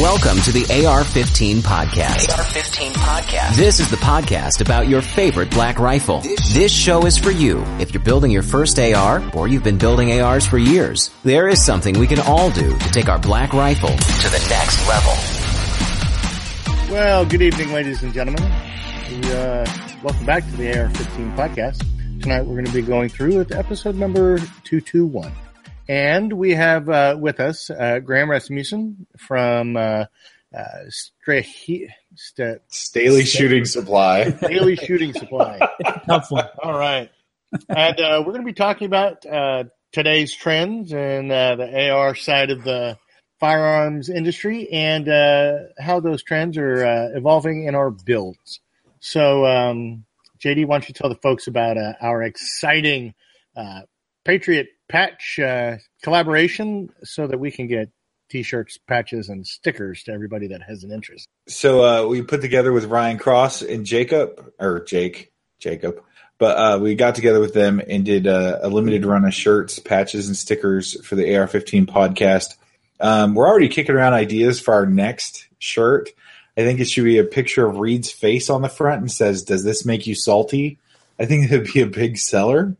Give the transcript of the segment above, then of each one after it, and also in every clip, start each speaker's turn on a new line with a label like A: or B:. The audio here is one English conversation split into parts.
A: Welcome to the AR-15 podcast.
B: AR-15 podcast.
A: This is the podcast about your favorite black rifle. This show is for you if you're building your first AR or you've been building ARs for years. There is something we can all do to take our black rifle to the next level.
C: Well, good evening, ladies and gentlemen. We, uh, welcome back to the AR-15 podcast. Tonight we're going to be going through with episode number 221. And we have uh, with us uh, Graham Rasmussen from uh, uh, Strahe- St-
D: Staley Shooting Supply.
C: Daily Shooting Supply.
E: Tough one.
C: All right. And uh, we're going to be talking about uh, today's trends and uh, the AR side of the firearms industry and uh, how those trends are uh, evolving in our builds. So, um, JD, why don't you tell the folks about uh, our exciting uh, Patriot patch uh, collaboration so that we can get t-shirts, patches, and stickers to everybody that has an interest.
D: So uh, we put together with Ryan Cross and Jacob, or Jake, Jacob, but uh, we got together with them and did a, a limited run of shirts, patches, and stickers for the AR-15 podcast. Um, we're already kicking around ideas for our next shirt. I think it should be a picture of Reed's face on the front and says, "Does this make you salty?" I think it would be a big seller.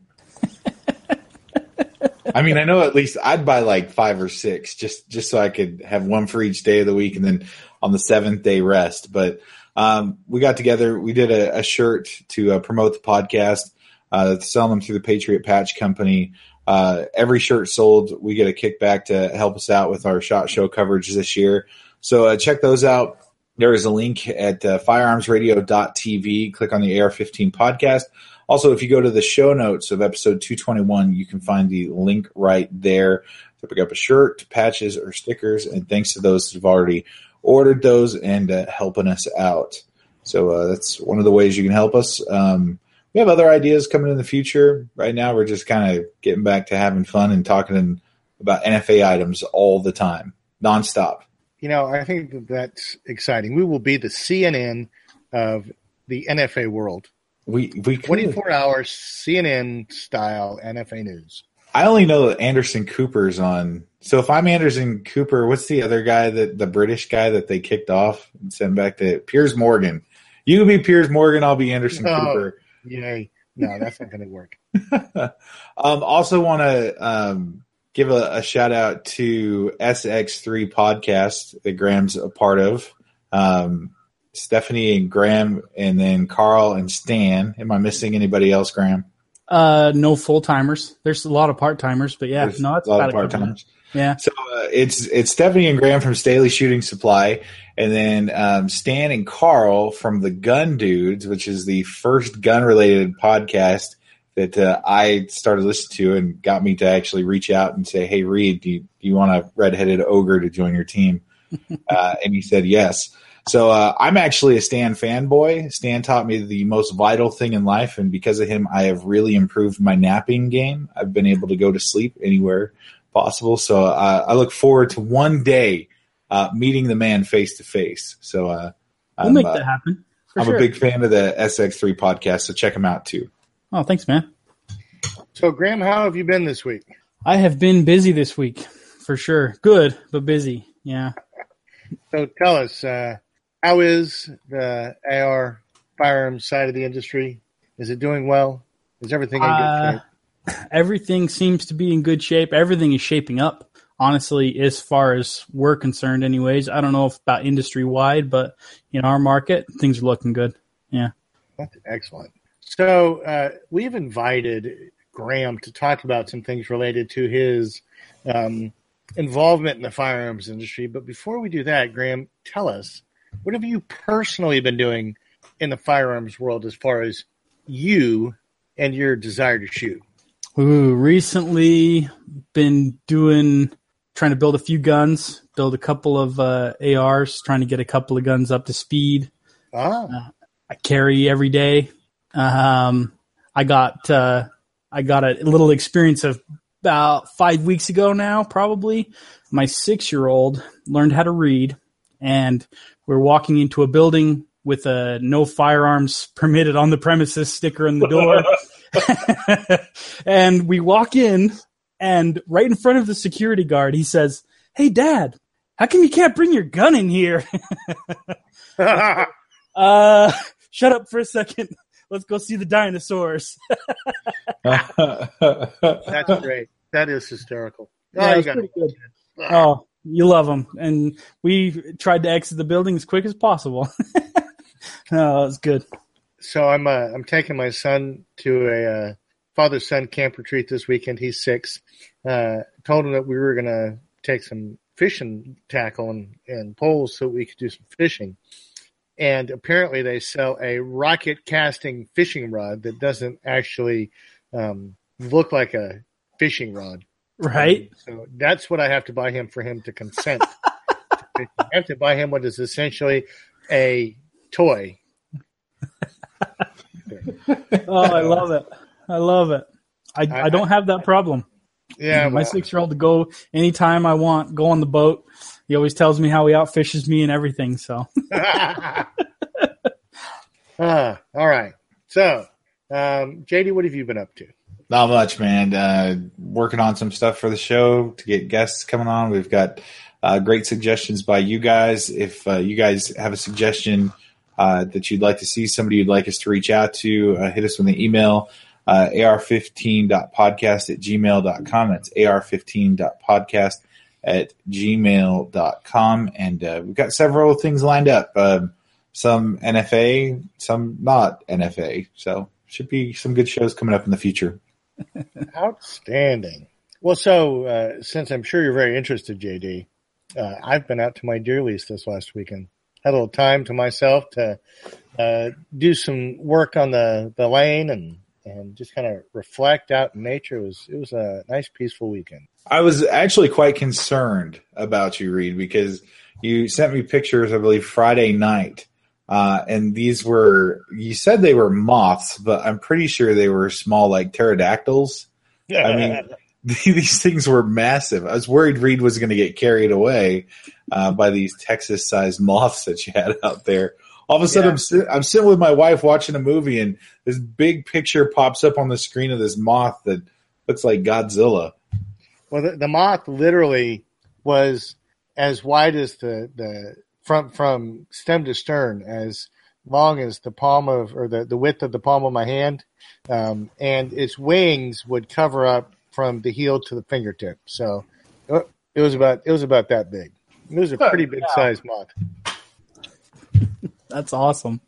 D: I mean, I know at least I'd buy like five or six just just so I could have one for each day of the week, and then on the seventh day rest. But um, we got together, we did a, a shirt to uh, promote the podcast, uh, selling them through the Patriot Patch Company. Uh, every shirt sold, we get a kickback to help us out with our shot show coverage this year. So uh, check those out. There is a link at uh, firearmsradio.tv. Click on the AR15 podcast. Also, if you go to the show notes of episode 221, you can find the link right there to pick up a shirt, patches, or stickers. And thanks to those who've already ordered those and uh, helping us out. So uh, that's one of the ways you can help us. Um, we have other ideas coming in the future. Right now, we're just kind of getting back to having fun and talking about NFA items all the time, nonstop.
C: You know, I think that's exciting. We will be the CNN of the NFA world.
D: We we could-
C: 24 hours CNN style NFA news.
D: I only know that Anderson Cooper's on. So if I'm Anderson Cooper, what's the other guy that the British guy that they kicked off and sent back to Piers Morgan? You can be Piers Morgan. I'll be Anderson
C: Oh.
D: Cooper.
C: Yay. No, that's not going to work.
D: um, also want to um, give a, a shout out to SX3 podcast that Graham's a part of. Um, Stephanie and Graham, and then Carl and Stan. Am I missing anybody else, Graham?
E: Uh, no full timers. There's a lot of part timers, but yeah,
D: There's
E: no, it's
D: a lot of part timers.
E: Yeah,
D: So uh, it's it's Stephanie and Graham from Staley Shooting Supply, and then um, Stan and Carl from the Gun Dudes, which is the first gun related podcast that uh, I started listening to and got me to actually reach out and say, "Hey, Reed, do you, do you want a redheaded ogre to join your team?" uh, and he said yes. So uh, I'm actually a Stan fanboy. Stan taught me the most vital thing in life, and because of him, I have really improved my napping game. I've been able to go to sleep anywhere possible. So uh, I look forward to one day uh, meeting the man face to face. So uh,
E: we'll
D: I'm,
E: make
D: uh,
E: that happen.
D: I'm
E: sure.
D: a big fan of the SX3 podcast, so check him out too.
E: oh, thanks, man.
C: So, Graham, how have you been this week?
E: I have been busy this week, for sure. Good, but busy. Yeah.
C: So, tell us, uh, how is the AR firearms side of the industry? Is it doing well? Is everything in good
E: Uh,
C: shape?
E: Everything seems to be in good shape. Everything is shaping up. Honestly, as far as we're concerned, anyways. I don't know if about industry wide, but in our market, things are looking good. Yeah.
C: That's excellent. So uh, we've invited Graham to talk about some things related to his um, involvement in the firearms industry. But before we do that, Graham, tell us what have you personally been doing in the firearms world as far as you and your desire to shoot?
E: Ooh, recently been doing trying to build a few guns, build a couple of uh, ARs, trying to get a couple of guns up to speed.
C: Ah,
E: I carry every day. Um, I got uh, I got a little experience of about five weeks ago now, probably. My six year old learned how to read, and we're walking into a building with a no firearms permitted on the premises sticker on the door. and we walk in, and right in front of the security guard, he says, Hey, dad, how come you can't bring your gun in here? uh, shut up for a second. Let's go see the dinosaurs.
C: That's great. That is hysterical. Oh,
E: Yeah,
C: you got
E: pretty good. Oh, you love them, and we tried to exit the building as quick as possible. oh, was good.
C: So I'm uh, I'm taking my son to a uh, father son camp retreat this weekend. He's six. Uh, told him that we were gonna take some fishing tackle and, and poles so we could do some fishing. And apparently they sell a rocket casting fishing rod that doesn't actually um, look like a fishing rod.
E: Right?
C: So that's what I have to buy him for him to consent. to. I have to buy him what is essentially a toy.
E: Oh, I love it. I love it. I, I, don't have that problem.
C: Yeah,
E: my
C: well,
E: six year old to go anytime I want, go on the boat. He always tells me how he outfishes me and everything. So
C: Ah, all right. So, um, JD, what have you been up to?
D: Not much, man. Uh, working on some stuff for the show to get guests coming on. We've got uh, great suggestions by you guys. If uh, you guys have a suggestion uh, that you'd like to see, somebody you'd like us to reach out to, uh, hit us with an email, uh, ar15.podcast at gmail.com. That's ar15.podcast at gmail.com. And uh, we've got several things lined up. Um, some NFA, some not NFA. So should be some good shows coming up in the future.
C: Outstanding. Well, so uh, since I'm sure you're very interested, JD, uh, I've been out to my deer lease this last weekend. Had a little time to myself to uh, do some work on the, the lane and and just kind of reflect out in nature. It was it was a nice peaceful weekend.
D: I was actually quite concerned about you, Reed, because you sent me pictures, I believe, Friday night. Uh, and these were, you said they were moths, but I'm pretty sure they were small, like pterodactyls. Yeah. I mean, these things were massive. I was worried Reed was going to get carried away uh, by these Texas sized moths that you had out there. All of a sudden,
C: Yeah.
D: I'm, sit- I'm sitting with my wife watching a movie, and this big picture pops up on the screen of this moth that looks like Godzilla.
C: Well, the, the moth literally was as wide as the the from from stem to stern, as long as the palm of or the the width of the palm of my hand, um, and its wings would cover up from the heel to the fingertip. So uh, it was about it was about that big. It was a pretty big sized moth,
E: that's awesome.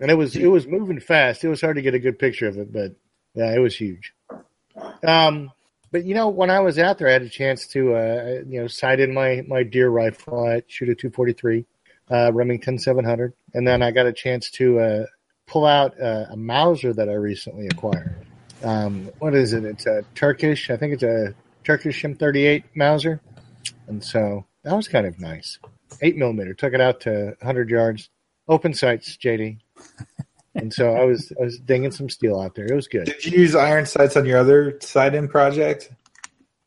C: and it was it was moving fast. It was hard to get a good picture of it, but yeah, it was huge. Um, but you know, when I was out there, I had a chance to, uh, you know, sight in my, my deer rifle at shoot a 243, uh, Remington 700. And then I got a chance to, uh, pull out uh, a Mauser that I recently acquired. Um, what is it? It's a Turkish, I think it's a Turkish M38 Mauser. And so that was kind of nice. Eight millimeter, took it out to 100 yards, open sights, JD. And so I was, I was dinging some steel out there. It was good.
D: Did you use iron sights on your other side in project?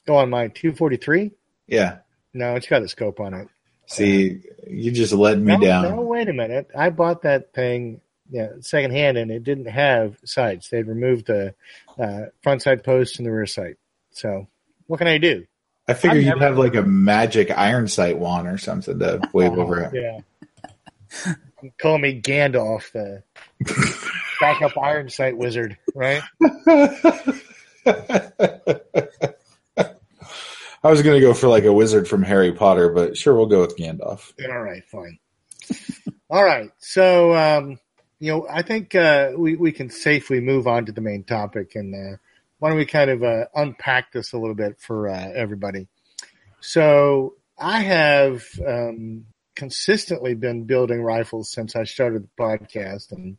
C: Go on my 243.
D: Yeah.
C: No, it's got a scope on it.
D: See, you just letting me
C: no,
D: down.
C: no, wait a minute. I bought that thing yeah, secondhand, and it didn't have sights. They'd removed the uh, front side post and the rear sight. So what can I do?
D: I figure
E: I've
D: you'd
E: never-
D: have like a magic iron sight wand or something to wave over it.
C: Yeah. Call me Gandalf, the backup iron sight wizard, right?
D: I was going to go for like a wizard from Harry Potter, but sure, we'll go with Gandalf.
C: All right, fine. All right. So, um, you know, I think uh, we, we can safely move on to the main topic. And uh, why don't we kind of uh, unpack this a little bit for uh, everybody? So, I have um, consistently been building rifles since I started the podcast. And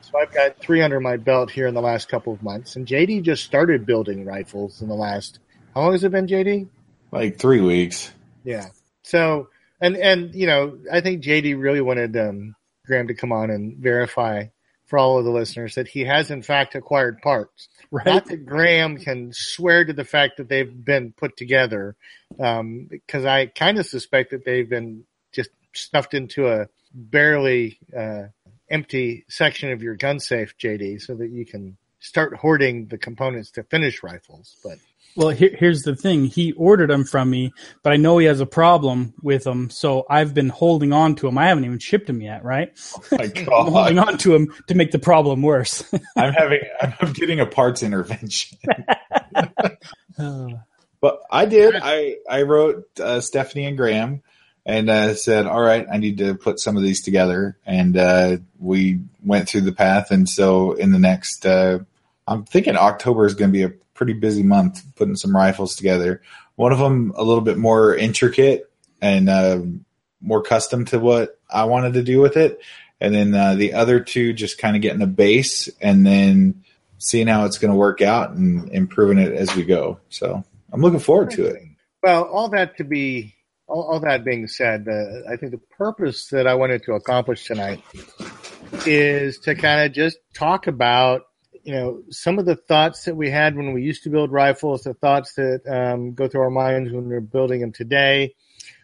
C: so I've got three under my belt here in the last couple of months. And JD just started building rifles in the last, how long has it been, JD?
D: Like three weeks.
C: Yeah. So, and and you know, I think JD really wanted um, Graham to come on and verify for all of the listeners that he has in fact acquired parts.
E: Right?
C: Not that Graham can swear to the fact that they've been put together, um, because I kind of suspect that they've been just stuffed into a barely uh, empty section of your gun safe, JD, so that you can start hoarding the components to finish rifles. But
E: Well, here, here's the thing. He ordered them from me, but I know he has a problem with them, so I've been holding on to them. I haven't even shipped them yet, right?
D: Oh my
E: I'm holding on to them to make the problem worse.
D: I'm having I'm getting a parts intervention. But I did. I I wrote uh, Stephanie and Graham and uh, said, "All right, I need to put some of these together." And uh, we went through the path. And so in the next, uh, I'm thinking October is going to be a pretty busy month putting some rifles together. One of them a little bit more intricate and uh, more custom to what I wanted to do with it, and then uh, the other two just kind of getting a base and then seeing how it's going to work out and improving it as we go. So I'm looking forward to it.
C: Well, all that to be, all, all that being said, I think the purpose that I wanted to accomplish tonight is to kind of just talk about, you know, some of the thoughts that we had when we used to build rifles, the thoughts that um, go through our minds when we're building them today,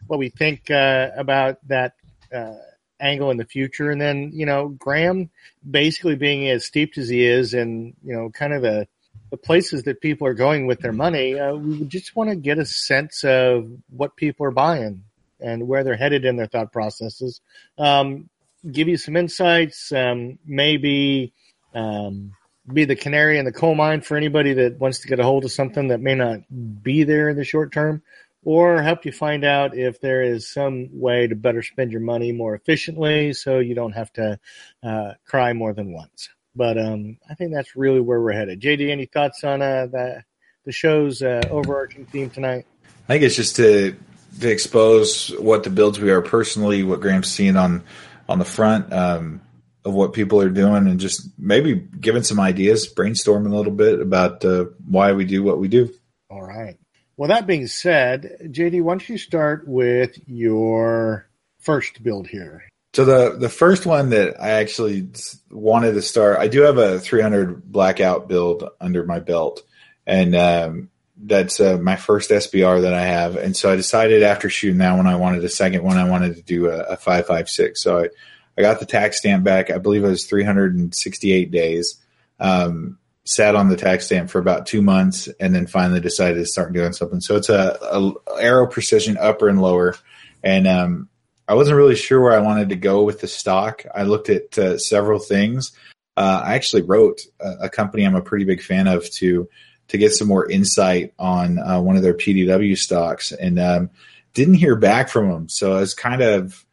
C: what we think uh, about that uh, angle in the future, and then you know, Graham basically being as steeped as he is, and you know, kind of the the places that people are going with their money, uh, we just want to get a sense of what people are buying and where they're headed in their thought processes. Um, give you some insights, um, maybe um, be the canary in the coal mine for anybody that wants to get a hold of something that may not be there in the short term, or help you find out if there is some way to better spend your money more efficiently so you don't have to uh, cry more than once. But um, I think that's really where we're headed. JD, any thoughts on uh, the the show's uh, overarching theme tonight?
D: I think it's just to to expose what the builds we are personally, what Graham's seeing on on the front um, of what people are doing, and just maybe giving some ideas, brainstorming a little bit about uh, why we do what we do.
C: All right. Well, that being said, JD, why don't you start with your first build here?
D: So the the first one that I actually wanted to start, I do have a 300 blackout build under my belt, and um, that's uh, my first SBR that I have. And so I decided after shooting that one, I wanted a second one. I wanted to do a, a 556. So I, I got the tax stamp back. I believe it was 368 days. Um, sat on the tax stamp for about two months, and then finally decided to start doing something. So it's a, a Aero Precision upper and lower, and um, I wasn't really sure where I wanted to go with the stock. I looked at uh, several things. Uh, I actually wrote a, a, company I'm a pretty big fan of to to get some more insight on uh, one of their PDW stocks, and um, didn't hear back from them. So I was kind of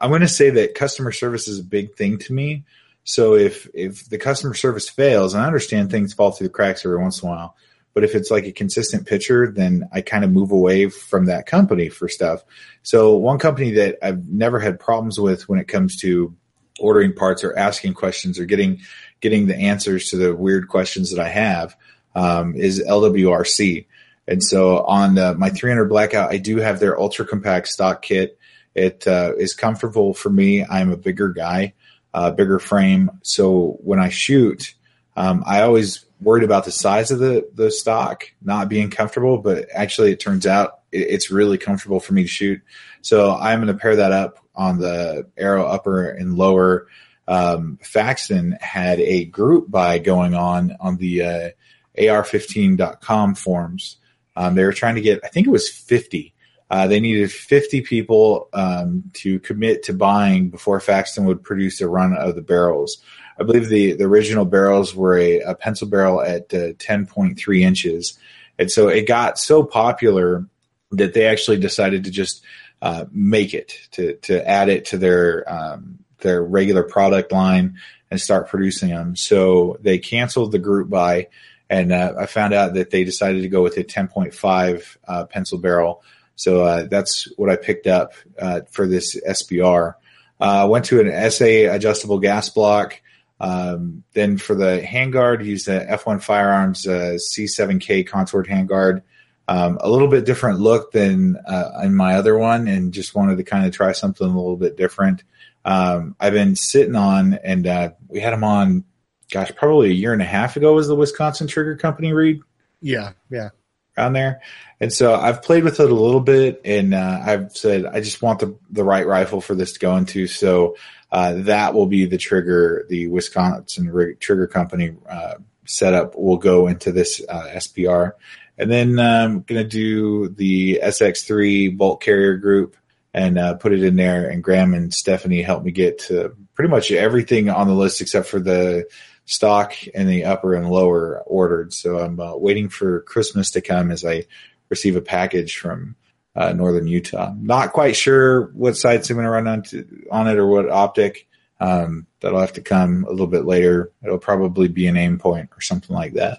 D: I'm going to say that customer service is a big thing to me. So if if the customer service fails, and I understand things fall through the cracks every once in a while, but if it's like a consistent pitcher, then I kind of move away from that company for stuff. So one company that I've never had problems with when it comes to ordering parts or asking questions or getting getting the answers to the weird questions that I have um, is LWRC. And so on uh, my 300 blackout, I do have their ultra compact stock kit. It uh, is comfortable for me. I'm a bigger guy, uh, bigger frame. So when I shoot, um, I always worried about the size of the, the stock not being comfortable, but actually it turns out it, it's really comfortable for me to shoot. So I'm going to pair that up on the Aero upper and lower. Um, Faxon had a group buy going on on the uh, AR15.com forums. Um, they were trying to get, I think it was 50. Uh, they needed 50 people um, to commit to buying before Faxon would produce a run of the barrels. I believe the, the original barrels were a, a pencil barrel at uh, 10.3 inches. And so it got so popular that they actually decided to just uh, make it, to, to add it to their, um, their regular product line and start producing them. So they canceled the group buy. And uh, I found out that they decided to go with a 10.5 uh, pencil barrel. So uh, that's what I picked up uh, for this SBR. Uh, went to an SA adjustable gas block. Um, then for the handguard, used the F1 Firearms uh, C7K contoured handguard. Um, a little bit different look than uh, in my other one, and just wanted to kind of try something a little bit different. Um, I've been sitting on, and uh, we had them on, gosh, probably a year and a half ago. Was the Wisconsin Trigger Company Reed?
C: Yeah, yeah,
D: around there. And so I've played with it a little bit, and uh, I've said I just want the the right rifle for this to go into. So uh, that will be the trigger, the Wisconsin Trigger Company uh, setup will go into this uh, SBR. And then I'm um, going to do the SX3 bolt carrier group and uh, put it in there. And Graham and Stephanie helped me get to pretty much everything on the list except for the stock and the upper and lower ordered. So I'm uh, waiting for Christmas to come as I receive a package from uh, northern Utah. Not quite sure what sights I'm going to run on, to, on it or what optic. Um, that'll have to come a little bit later. It'll probably be an Aimpoint or something like that.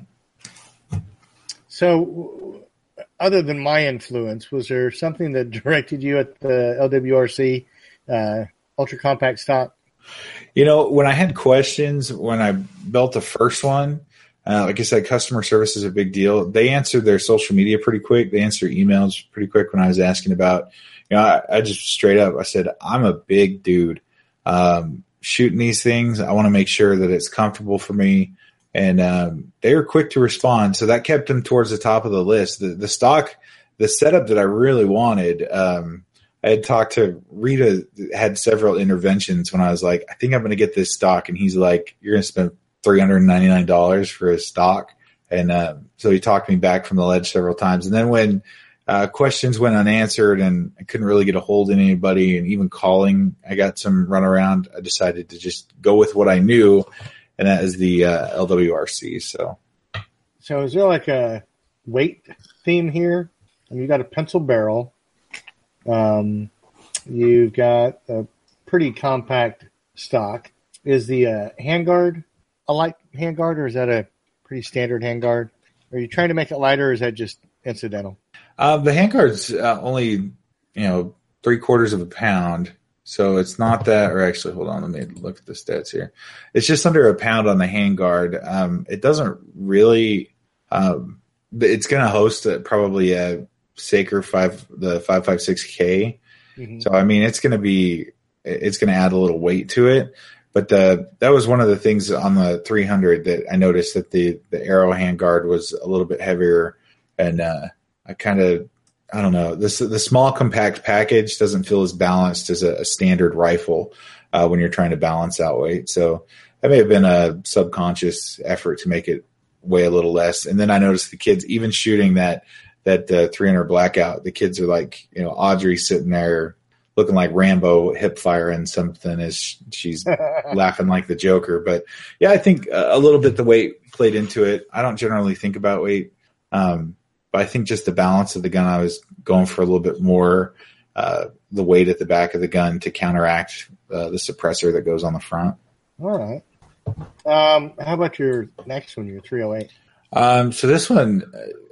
C: So, other than my influence, was there something that directed you at the LWRC uh, ultra compact stock?
D: You know, when I had questions when I built the first one, uh, like I said, customer service is a big deal. They answered their social media pretty quick. They answered emails pretty quick when I was asking about, you know, I, I just straight up, I said, I'm a big dude. Um, shooting these things, I want to make sure that it's comfortable for me. And um, they were quick to respond. So that kept them towards the top of the list. The, the stock, the setup that I really wanted, um, I had talked to Rita, had several interventions when I was like, I think I'm going to get this stock. And he's like, You're going to spend $399 for his stock. And uh, so he talked me back from the ledge several times. And then when uh, questions went unanswered and I couldn't really get a hold of anybody, and even calling, I got some runaround. I decided to just go with what I knew, and that is the uh, LWRC. So,
C: so is there like a weight theme here? I mean, you got a pencil barrel. Um, you've got a pretty compact stock. Is the uh, handguard a light handguard, or is that a pretty standard handguard? Are you trying to make it lighter, or is that just incidental?
D: Uh, the handguard's uh, only you know three quarters of a pound, so it's not that. Or actually, hold on, let me look at the stats here. It's just under a pound on the handguard. Um, it doesn't really. Um, it's going to host a, probably a Saker five the five five six K. Mm-hmm. So I mean, it's going to be it's going to add a little weight to it. But that was one of the things on the 300 that I noticed that the, the Aero handguard was a little bit heavier. And uh, I kind of, I don't know, this the small compact package doesn't feel as balanced as a, a standard rifle uh, when you're trying to balance out weight. So that may have been a subconscious effort to make it weigh a little less. And then I noticed the kids even shooting that that uh, 300 blackout. The kids are like, you know, Audrey sitting there looking like Rambo hip firing something as she's laughing like the Joker. But yeah, I think a little bit the weight played into it. I don't generally think about weight, um, but I think just the balance of the gun, I was going for a little bit more uh, the weight at the back of the gun to counteract uh, the suppressor that goes on the front.
C: All right. Um, how about your next one, your 308?
D: Um, so this one,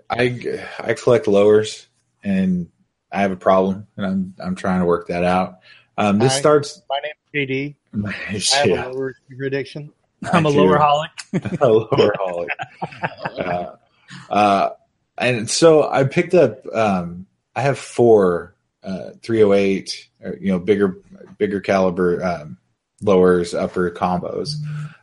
D: I I collect lowers, and I have a problem, and I'm I'm trying to work that out. Um, this
C: Hi,
D: starts.
C: My name is JD. I have yeah. a lower addiction.
E: I'm a lower holic.
D: a lower holic. uh, uh, and so I picked up. Um, I have four uh, 308, or, you know, bigger bigger caliber um, lowers, upper combos,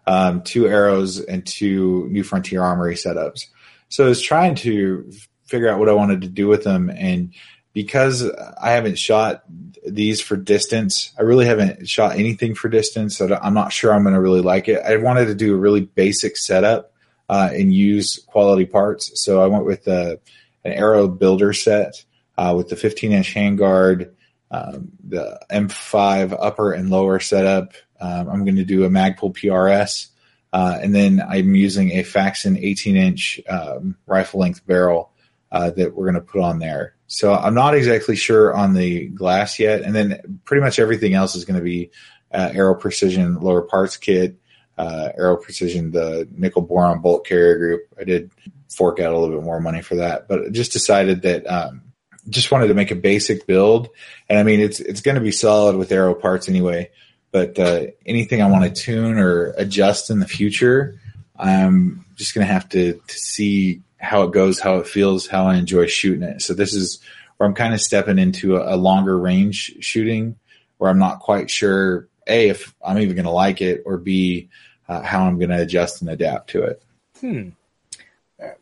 D: um, two Aeros, and two New Frontier Armory setups. So I was trying to figure out what I wanted to do with them, and because I haven't shot these for distance, I really haven't shot anything for distance. So I'm not sure I'm going to really like it. I wanted to do a really basic setup uh, and use quality parts. So I went with uh, an Aero Builder set uh, with the 15 inch handguard, um, the M5 upper and lower setup. Um, I'm going to do a Magpul PRS. Uh, and then I'm using a Faxon 18 inch um, rifle length barrel uh, that we're going to put on there. So I'm not exactly sure on the glass yet. And then pretty much everything else is going to be uh, Aero Precision lower parts kit, uh, Aero Precision, the nickel boron bolt carrier group. I did fork out a little bit more money for that, but just decided that um, just wanted to make a basic build. And I mean, it's it's going to be solid with Aero parts anyway. But uh, anything I want to tune or adjust in the future, I'm just going to have to to see how it goes, how it feels, how I enjoy shooting it. So this is where I'm kind of stepping into a, a longer range shooting where I'm not quite sure a if I'm even going to like it or b uh, how I'm going to adjust and adapt to it.
C: Hmm.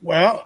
C: Well,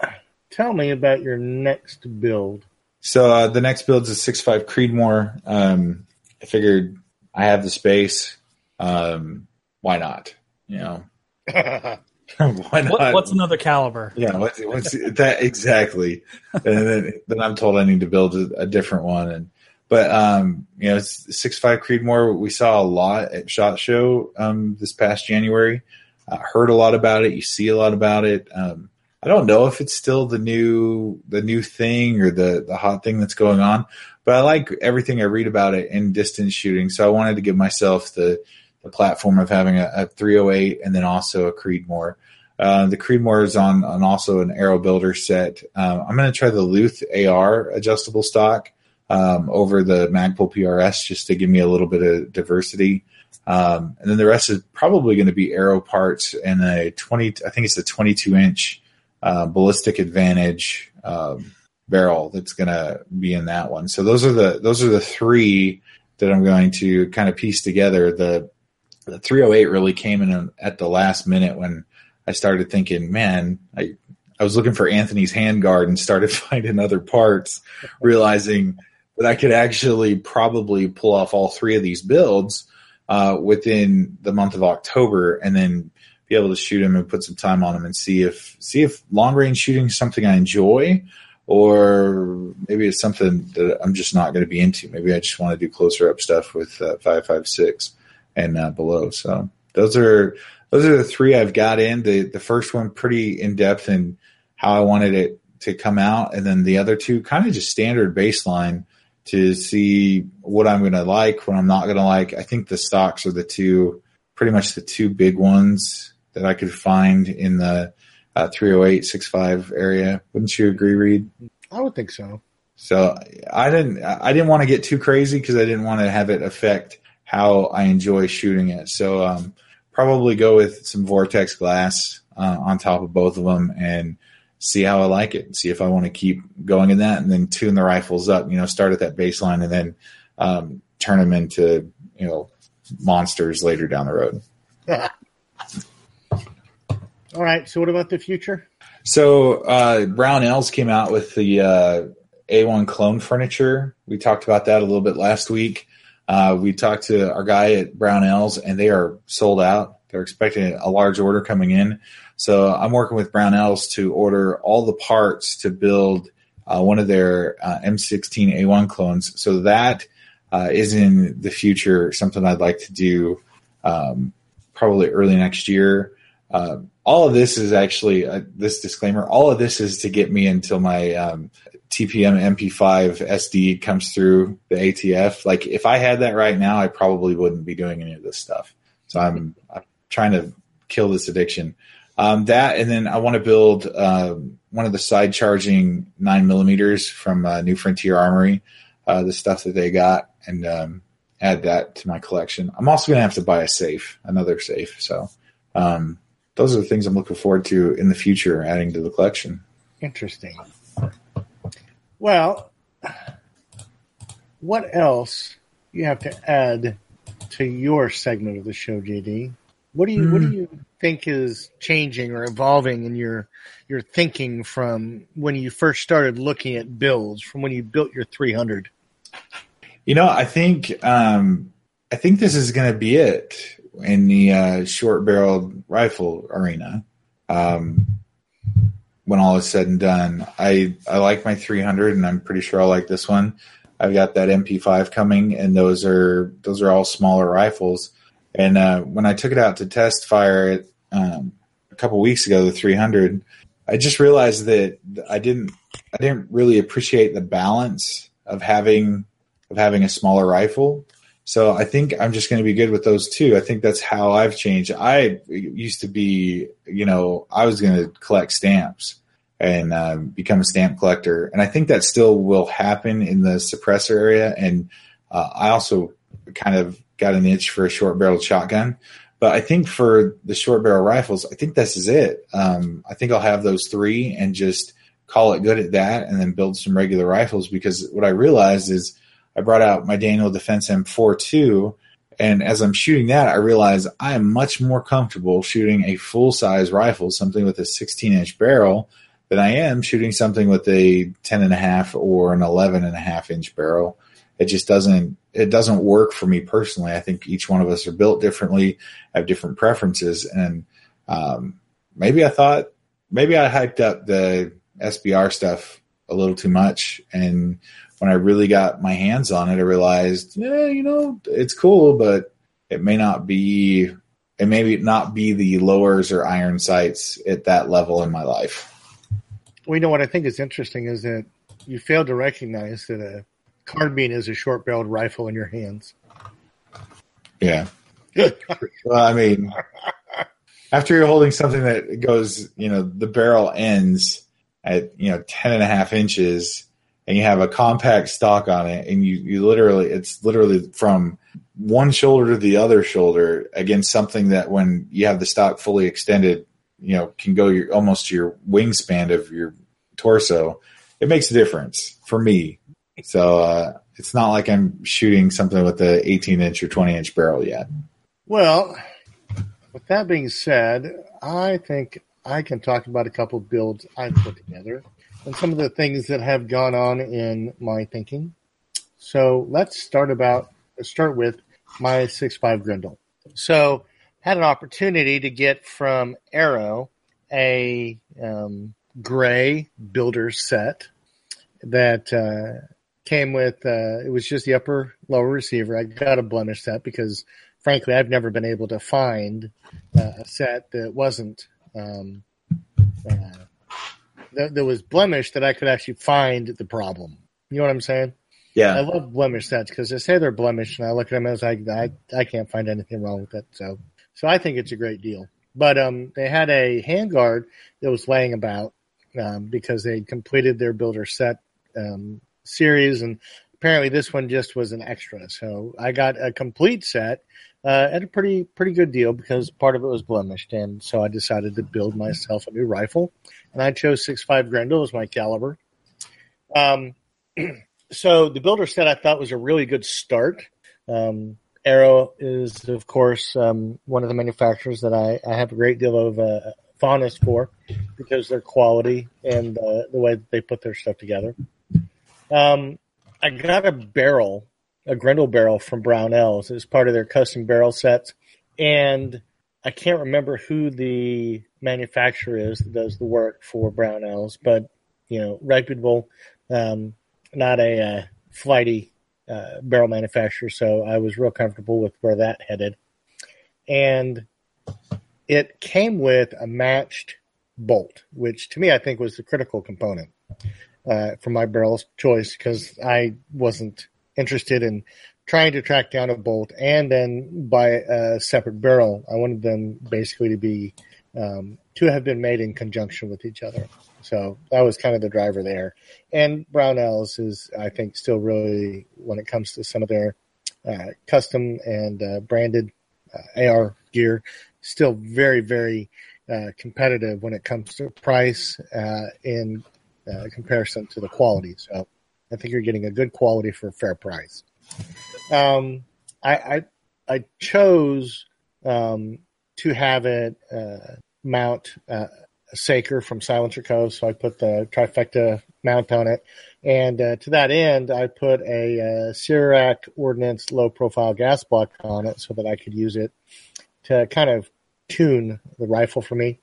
C: tell me about your next build.
D: So uh, the next build is a six five Creedmoor. Um, I figured I have the space. Um, why not? You know. Why not?
E: What, what's another caliber?
D: Yeah, what's, what's that exactly? and then, then I'm told I need to build a, a different one. And but um, you know, it's six five Creedmoor. We saw a lot at Shot Show um, this past January. I heard a lot about it. You see a lot about it. Um, I don't know if it's still the new the new thing or the the hot thing that's going on, but I like everything I read about it in distance shooting. So I wanted to give myself the the platform of having a, a 308 and then also a Creedmoor. Uh, the Creedmoor is on, on also an Aero Builder set. Um, I'm going to try the Luth AR adjustable stock um, over the Magpul PRS just to give me a little bit of diversity. Um, and then the rest is probably going to be aero parts and a 20, I think it's a 22 inch uh, ballistic advantage um, barrel that's going to be in that one. So those are the those are the three that I'm going to kind of piece together. The the 308 really came in at the last minute when I started thinking, man, I I was looking for Anthony's handguard and started finding other parts, realizing that I could actually probably pull off all three of these builds uh, within the month of October, and then be able to shoot them and put some time on them and see if see if long range shooting is something I enjoy, or maybe it's something that I'm just not going to be into. Maybe I just want to do closer up stuff with uh, five five six and uh, below. So those are those are the three I've got in. The the first one pretty in depth in how I wanted it to come out, and then the other two kind of just standard baseline to see what I'm going to like, what I'm not going to like. I think the stocks are the two, pretty much the two big ones that I could find in the uh, 308 65 area. Wouldn't you agree, Reed?
C: I would think so.
D: So I didn't, I didn't want to get too crazy because I didn't want to have it affect how I enjoy shooting it. So um, probably go with some Vortex glass uh, on top of both of them and see how I like it, see if I want to keep going in that, and then tune the rifles up. You know, start at that baseline and then um, turn them into you know monsters later down the road.
C: All right. So, what about the future?
D: So, uh, Brownells came out with the uh, A1 clone furniture. We talked about that a little bit last week. Uh, we talked to our guy at Brownells, and they are sold out. They're expecting a large order coming in. So I'm working with Brownells to order all the parts to build uh, one of their uh, M16 A1 clones. So that uh, is in the future something I'd like to do um, probably early next year. Uh, all of this is actually uh, this disclaimer. All of this is to get me until my um, TPM MP5 SD comes through the ATF. Like if I had that right now, I probably wouldn't be doing any of this stuff. So I'm, I'm trying to kill this addiction. Um, that and then I want to build um, one of the side charging nine millimeters from uh, New Frontier Armory, uh, the stuff that they got, and um, add that to my collection. I'm also going to have to buy a safe, another safe. So um, those are the things I'm looking forward to in the future, adding to the collection.
C: Interesting. Well, what else you have to add to your segment of the show, JD? What do you mm. What do hmm. you think is changing or evolving in your your thinking from when you first started looking at builds, from when you built your 300?
D: You know, I think um, I think this is going to be it in the uh, short barreled rifle arena. Um, when all is said and done, I I like my 300, and I'm pretty sure I'll like this one. I've got that MP5 coming, and those are those are all smaller rifles. And uh, when I took it out to test fire it um, a couple weeks ago, the 300, I just realized that I didn't I didn't really appreciate the balance of having of having a smaller rifle. So I think I'm just going to be good with those two. I think that's how I've changed. I used to be, you know, I was going to collect stamps and uh, become a stamp collector, and I think that still will happen in the suppressor area. And uh, I also kind of got an itch for a short barreled shotgun. But I think for the short barrel rifles, I think this is it. Um, I think I'll have those three and just call it good at that and then build some regular rifles because what I realized is I brought out my Daniel Defense M4 2 and as I'm shooting that, I realize I am much more comfortable shooting a full size rifle, something with a 16 inch barrel, than I am shooting something with a 10 and a half or an 11 and a half inch barrel it just doesn't it doesn't work for me personally. I think each one of us are built differently, have different preferences, and um, maybe I thought maybe I hyped up the SBR stuff a little too much, and when I really got my hands on it, I realized, yeah, you know, it's cool, but it may not be, it may not be the lowers or iron sights at that level in my life.
C: Well, you know what I think is interesting is that you failed to recognize that a carbine is a short barreled rifle in your hands.
D: Yeah. well, I mean, after you're holding something that goes, you know, the barrel ends at, you know, 10 and a half inches and you have a compact stock on it and you, you literally, it's literally from one shoulder to the other shoulder against something that when you have the stock fully extended, you know, can go your, almost to your wingspan of your torso. It makes a difference for me. So, uh, it's not like I'm shooting something with a 18 inch or 20 inch barrel yet.
C: Well, with that being said, I think I can talk about a couple builds I've put together and some of the things that have gone on in my thinking. So let's start about start with my six five Grendel. So had an opportunity to get from Aero a um, gray builder set that uh, came with uh, it was just the upper lower receiver. I got a blemish set because frankly I've never been able to find uh, a set that wasn't um, uh, that, that was blemish that I could actually find the problem. You know what I'm saying?
D: Yeah.
C: I love blemish sets because they say they're blemished, and I look at them as I, I I can't find anything wrong with it. So so I think it's a great deal. But um, they had a handguard that was laying about um, because they completed their builder set um, series, and apparently this one just was an extra. So I got a complete set uh, at a pretty pretty good deal because part of it was blemished, and so I decided to build myself a new rifle, and I chose six five Grendel as my caliber. Um, so the builder set I thought was a really good start. Um, Aero is of course um, one of the manufacturers that I, I have a great deal of uh, fondness for because their quality and uh, the way they put their stuff together. Um, I got a barrel, a Grendel barrel from Brownells as part of their custom barrel sets, and I can't remember who the manufacturer is that does the work for Brownells, but you know, reputable, um, not a uh, flighty uh, barrel manufacturer. So I was real comfortable with where that headed, and it came with a matched bolt, which to me I think was the critical component uh, for my barrel choice because I wasn't interested in trying to track down a bolt and then buy a separate barrel. I wanted them basically to be um, to have been made in conjunction with each other. So that was kind of the driver there. And Brownells is, I think, still really when it comes to some of their uh, custom and uh, branded uh, AR gear, still very, very uh, competitive when it comes to price uh, in uh, comparison to the quality. So I think you're getting a good quality for a fair price. Um, I, I, I chose um, to have it uh, mount uh, a Saker from SilencerCo, so I put the trifecta mount on it. And uh, to that end, I put a uh, Syrac Ordnance low profile gas block on it so that I could use it to kind of tune the rifle for me.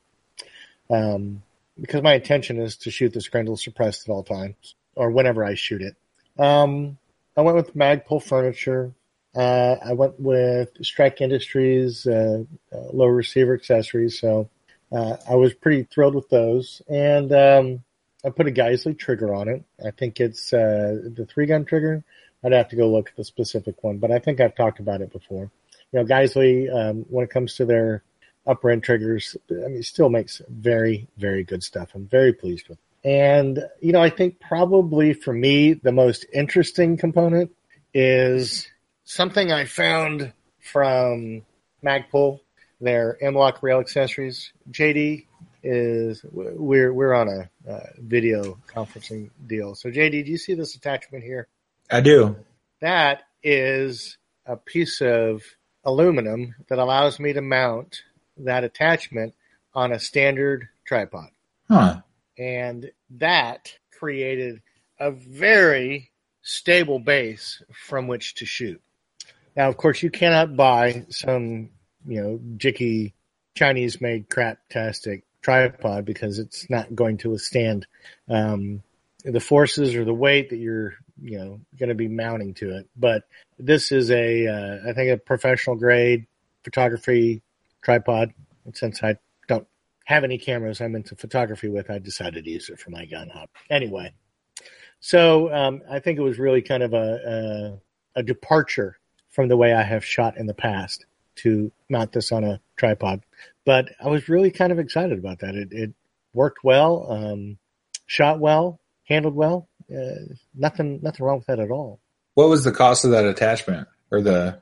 C: Um, because my intention is to shoot this Grendel suppressed at all times or whenever I shoot it. Um, I went with Magpul Furniture. Uh, I went with Strike Industries uh, uh, low receiver accessories. So uh, I was pretty thrilled with those. And um, I put a Geissele trigger on it. I think it's uh, the three gun trigger. I'd have to go look at the specific one, but I think I've talked about it before. You know, Geissele, um, when it comes to their upper end triggers. I mean, still makes very, very good stuff. I'm very pleased with. It. And you know, I think probably for me the most interesting component is something I found from Magpul, their M-LOK rail accessories. JD is we're we're on a uh, video conferencing deal. So JD, do you see this attachment here?
D: I do.
C: That is a piece of aluminum that allows me to mount that attachment on a standard tripod.
D: Huh.
C: And that created a very stable base from which to shoot. Now, of course, you cannot buy some, you know, jicky Chinese made crap tastic tripod because it's not going to withstand um, the forces or the weight that you're you know going to be mounting to it. But this is a uh, I think a professional grade photography tripod. And since I don't have any cameras I'm into photography with, I decided to use it for my gun hop. Anyway, so um, I think it was really kind of a, a, a departure from the way I have shot in the past to mount this on a tripod. But I was really kind of excited about that. It, it worked well, um, shot well, handled well. Uh, nothing, nothing wrong with that at all.
D: What was the cost of that attachment or the?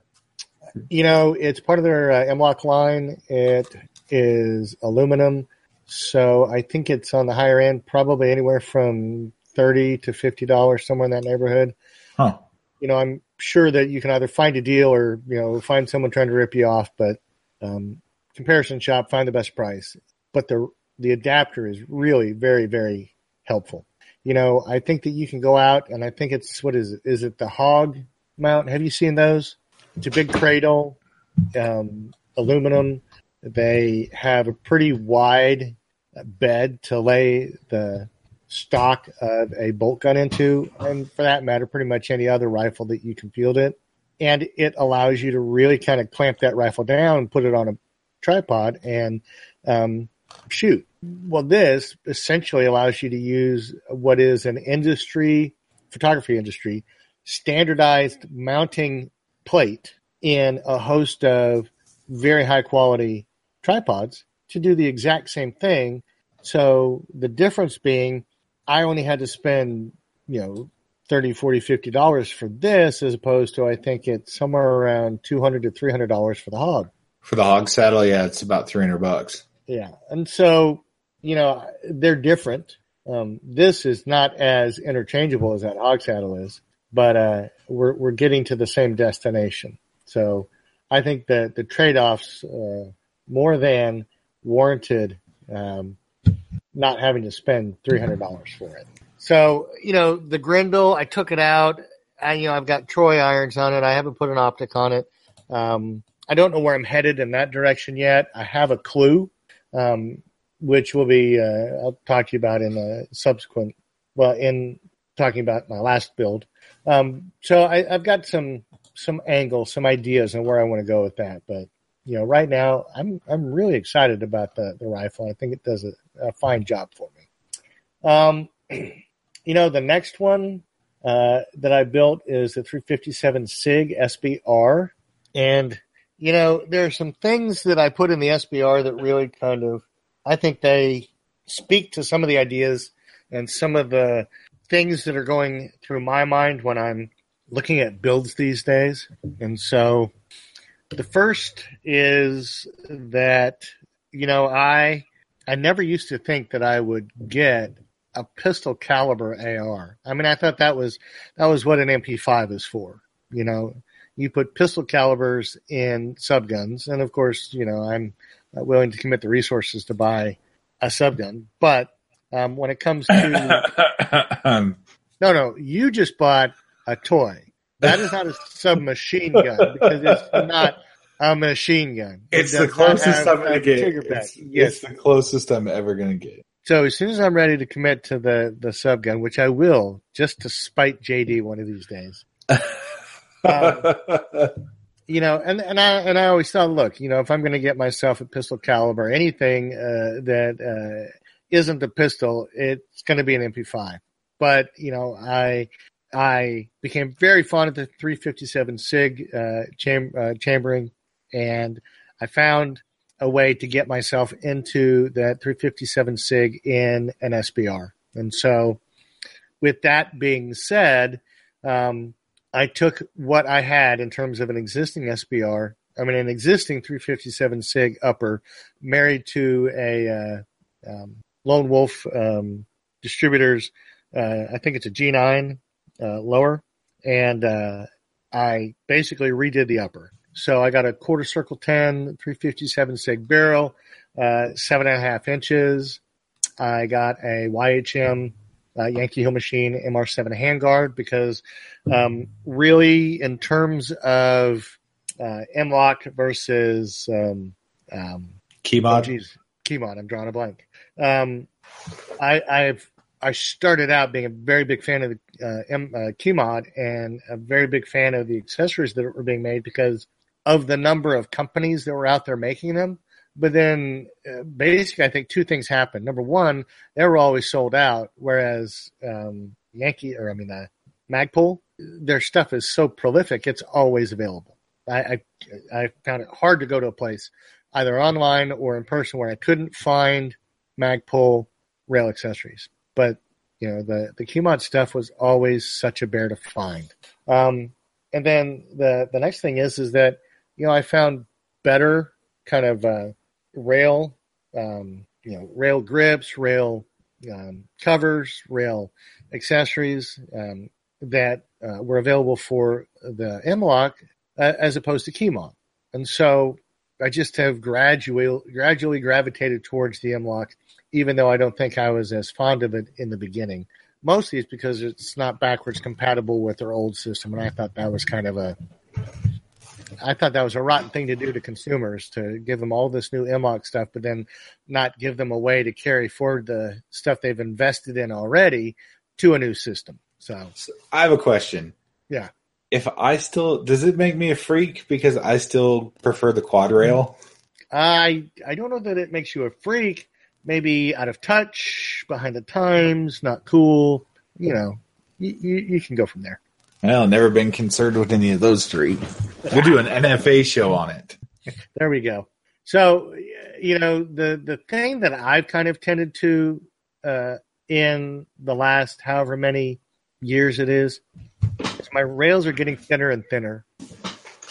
C: You know, it's part of their uh, M-LOK line. It is aluminum, so I think it's on the higher end, probably anywhere from thirty to fifty dollars, somewhere in that neighborhood.
D: Huh.
C: You know, I'm sure that you can either find a deal or you know find someone trying to rip you off, but um, comparison shop, find the best price. But the the adapter is really very very helpful. You know, I think that you can go out and I think it's what is it? Is it the hog mount? Have you seen those? It's a big cradle, um, aluminum. They have a pretty wide bed to lay the stock of a bolt gun into, and for that matter, pretty much any other rifle that you can field it. And it allows you to really kind of clamp that rifle down and put it on a tripod and um, shoot. Well, this essentially allows you to use what is an industry, photography industry, standardized mounting plate in a host of very high quality tripods to do the exact same thing. So the difference being I only had to spend, you know, 30, 40, 50 dollars for this as opposed to I think it's somewhere around 200 to 300 dollars for the hog.
D: For the hog saddle, yeah, it's about 300 bucks.
C: Yeah. And so, you know, they're different. Um, this is not as interchangeable as that hog saddle is, but uh, we're we're getting to the same destination. So I think that the trade-offs uh, more than warranted um, not having to spend three hundred dollars for it. So you know the Grendel, I took it out. I, you know I've got Troy irons on it. I haven't put an optic on it. Um, I don't know where I'm headed in that direction yet. I have a clue, um, which will be uh, I'll talk to you about in a subsequent. Well, in talking about my last build. Um, so I, I've got some some angles, some ideas on where I want to go with that. But you know, right now I'm I'm really excited about the the rifle. I think it does a, a fine job for me. Um, you know, the next one uh, that I built is the 357 SIG SBR, and you know, there are some things that I put in the SBR that really kind of I think they speak to some of the ideas and some of the things that are going through my mind when I'm looking at builds these days. And so the first is that, you know, I I never used to think that I would get a pistol caliber AR. I mean, I thought that was that was what an MP5 is for. You know, you put pistol calibers in subguns, and of course, you know, I'm willing to commit the resources to buy a subgun. But um, when it comes to no, no, you just bought a toy. That is not a submachine gun because it's not a machine gun. It
D: it's the closest I'm going to get. It's, yes. it's the closest I'm ever going to get.
C: So as soon as I'm ready to commit to the the sub gun, which I will, just to spite JD one of these days. um, you know, and and I and I always thought, look, you know, if I'm going to get myself a pistol caliber, anything uh, that uh, isn't the pistol, it's going to be an MP5. But you know, I I became very fond of the 357 SIG uh, cham- uh, chambering, and I found a way to get myself into that 357 SIG in an SBR. And so, with that being said, um, I took what I had in terms of an existing SBR, I mean, an existing 357 SIG upper, married to a uh, um, Lone Wolf um, distributors. Uh, I think it's a G9 uh, lower, and uh, I basically redid the upper. So I got a quarter circle 10, 357 SIG barrel, uh, seven and a half inches. I got a YHM uh, Yankee Hill Machine MR7 handguard because um, really, in terms of uh, M-LOK versus um, um,
D: Keymod,
C: oh, geez, Keymod, I'm drawing a blank. Um, I, I've I started out being a very big fan of the uh, M, uh, Keymod and a very big fan of the accessories that were being made because of the number of companies that were out there making them. But then, uh, basically, I think two things happened. Number one, they were always sold out, whereas um, Yankee, or I mean, uh, Magpul, their stuff is so prolific; it's always available. I, I, I found it hard to go to a place, either online or in person, where I couldn't find Magpul rail accessories. But you know, the the Keymod stuff was always such a bear to find. Um, and then the the next thing is is that you know I found better kind of uh, rail, um, you know, rail grips, rail um, covers, rail accessories um, that uh, were available for the M-LOK uh, as opposed to Keymod. And so I just have gradually gradually gravitated towards the M-LOK, even though I don't think I was as fond of it in the beginning. Mostly it's because it's not backwards compatible with their old system, and I thought that was kind of a I thought that was a rotten thing to do to consumers to give them all this new M-LOK stuff, but then not give them a way to carry forward the stuff they've invested in already to a new system. So,
D: so I have a question.
C: Yeah.
D: If I still does it make me a freak because I still prefer the quad rail?
C: I I don't know that it makes you a freak. Maybe out of touch, behind the times, not cool. You know, you, you, you can go from there.
D: Well, never been concerned with any of those three. We'll do an NFA show on it.
C: There we go. So, you know, the the thing that I've kind of tended to uh, in the last however many years it is, is my rails are getting thinner and thinner.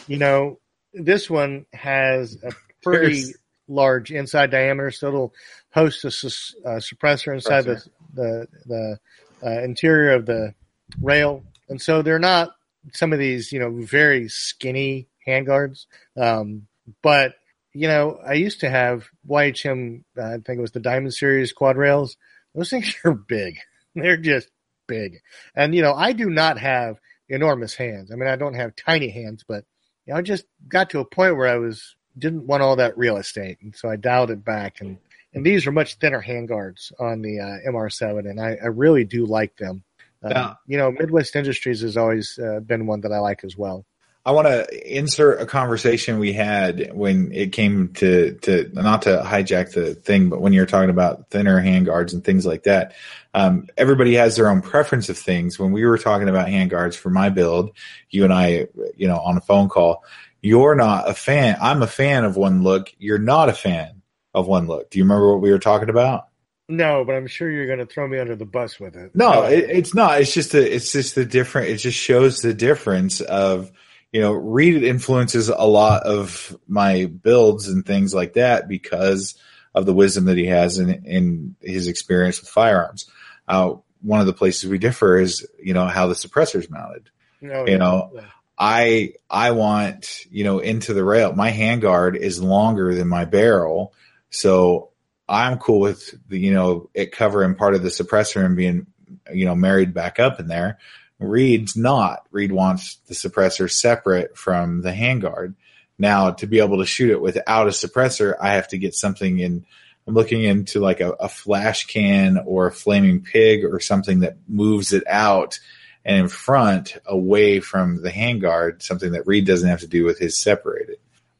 C: You know, this one has a pretty There's... large inside diameter, so it'll host a, su- a suppressor inside suppressor. the the, the uh, interior of the rail and so they're not some of these, you know, very skinny handguards. Um, but, you know, I used to have YHM, uh, I think it was the Diamond Series quad rails. Those things are big. They're just big. And, you know, I do not have enormous hands. I mean, I don't have tiny hands, but, you know, I just got to a point where I was, didn't want all that real estate. And so I dialed it back and, and these are much thinner handguards on the uh, MR7, and I, I really do like them. Yeah. You know, Midwest Industries has always uh, been one that I like as well.
D: I want to insert a conversation we had when it came to, to not to hijack the thing, but when you're talking about thinner handguards and things like that. Um, everybody has their own preference of things. When we were talking about handguards for my build, you and I, you know, on a phone call, you're not a fan. I'm a fan of one look. You're not a fan of one look. Do you remember what we were talking about?
C: No, but I'm sure you're going to throw me under the bus with it.
D: No, it, it's not. It's just a, it's just the different. It just shows the difference of you know Reed influences a lot of my builds and things like that because of the wisdom that he has in in his experience with firearms. Uh, one of the places we differ is you know how the suppressor's mounted. Oh, you yeah, know. Yeah. I I want you know into the rail. My handguard is longer than my barrel, so I'm cool with the, you know, it covering part of the suppressor and being, you know, married back up in there. Reed's not. Reed wants the suppressor separate from the handguard. Now, to be able to shoot it without a suppressor, I have to get something in. I'm looking into like a, a flash can or a flaming pig or something that moves it out and in front away from the handguard, something that Reed doesn't have to do with his separated.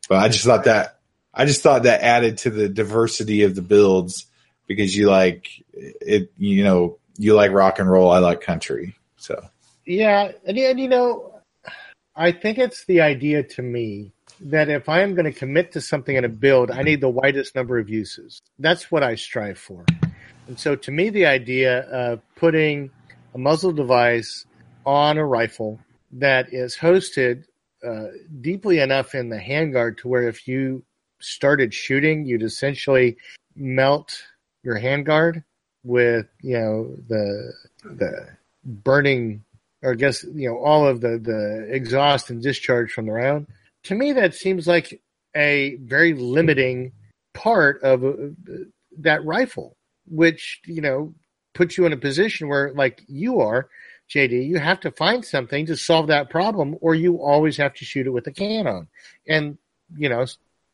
D: But I just thought that I just thought that added to the diversity of the builds because you like it, you know, you like rock and roll. I like country. So
C: yeah, and, and you know, I think it's the idea to me that if I am going to commit to something in a build, I need the widest number of uses. That's what I strive for. And so to me, the idea of putting a muzzle device on a rifle that is hosted uh, deeply enough in the handguard to where if you started shooting, you'd essentially melt your handguard with you know the the burning or I guess you know all of the the exhaust and discharge from the round. To me, that seems like a very limiting part of uh, that rifle, which you know puts you in a position where, like you are, JD, you have to find something to solve that problem, or you always have to shoot it with a can on. And you know,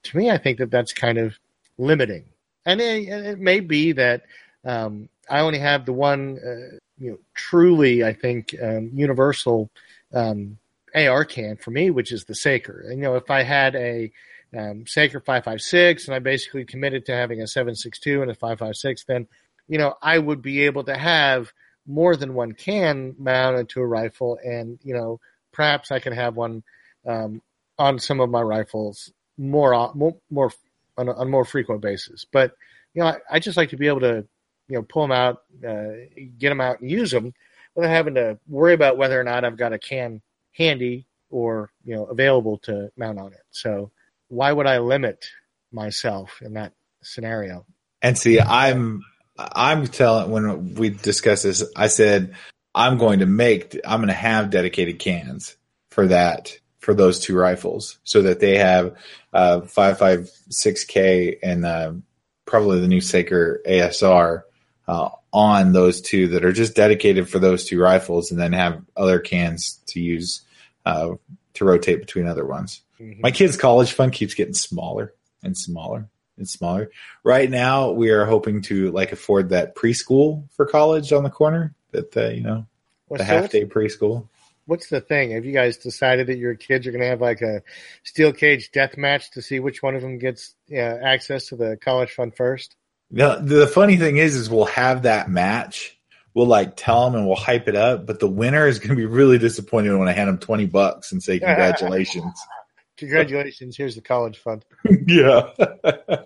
C: to me, I think that that's kind of limiting. and it, it may be that um, I only have the one, uh, you know, truly I think um, universal um, AR can for me, which is the Saker. And, you know, if I had a um, Saker 556 and I basically committed to having a 762 and a 556, then, you know, I would be able to have more than one can mounted to a rifle and, you know, perhaps I can have one um, on some of my rifles more, more, more on a, on a more frequent basis. But, you know, I, I just like to be able to, you know, pull them out, uh, get them out and use them without having to worry about whether or not I've got a can handy or you know available to mount on it. So why would I limit myself in that scenario?
D: And see, I'm I'm telling when we discussed this, I said I'm going to make I'm going to have dedicated cans for that for those two rifles so that they have uh 556k and uh, probably the new Saker ASR uh, on those two that are just dedicated for those two rifles, and then have other cans to use uh, to rotate between other ones. Mm-hmm. My kids' college fund keeps getting smaller and smaller and smaller. Right now, we are hoping to like afford that preschool for college on the corner. That uh, you know, the so half day preschool.
C: What's the thing? Have you guys decided that your kids are going to have like a steel cage death match to see which one of them gets uh, access to the college fund first?
D: The, the funny thing is, is we'll have that match. We'll like tell them and we'll hype it up, but the winner is going to be really disappointed when I hand them 20 bucks and say, congratulations.
C: congratulations. Here's the college fund.
D: yeah.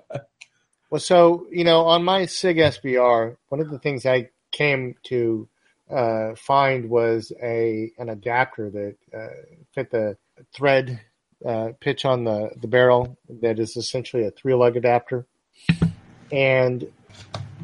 C: well, so, you know, on my SIG SBR, one of the things I came to uh, find was a, an adapter that uh, fit the thread uh, pitch on the, the barrel that is essentially a three lug adapter and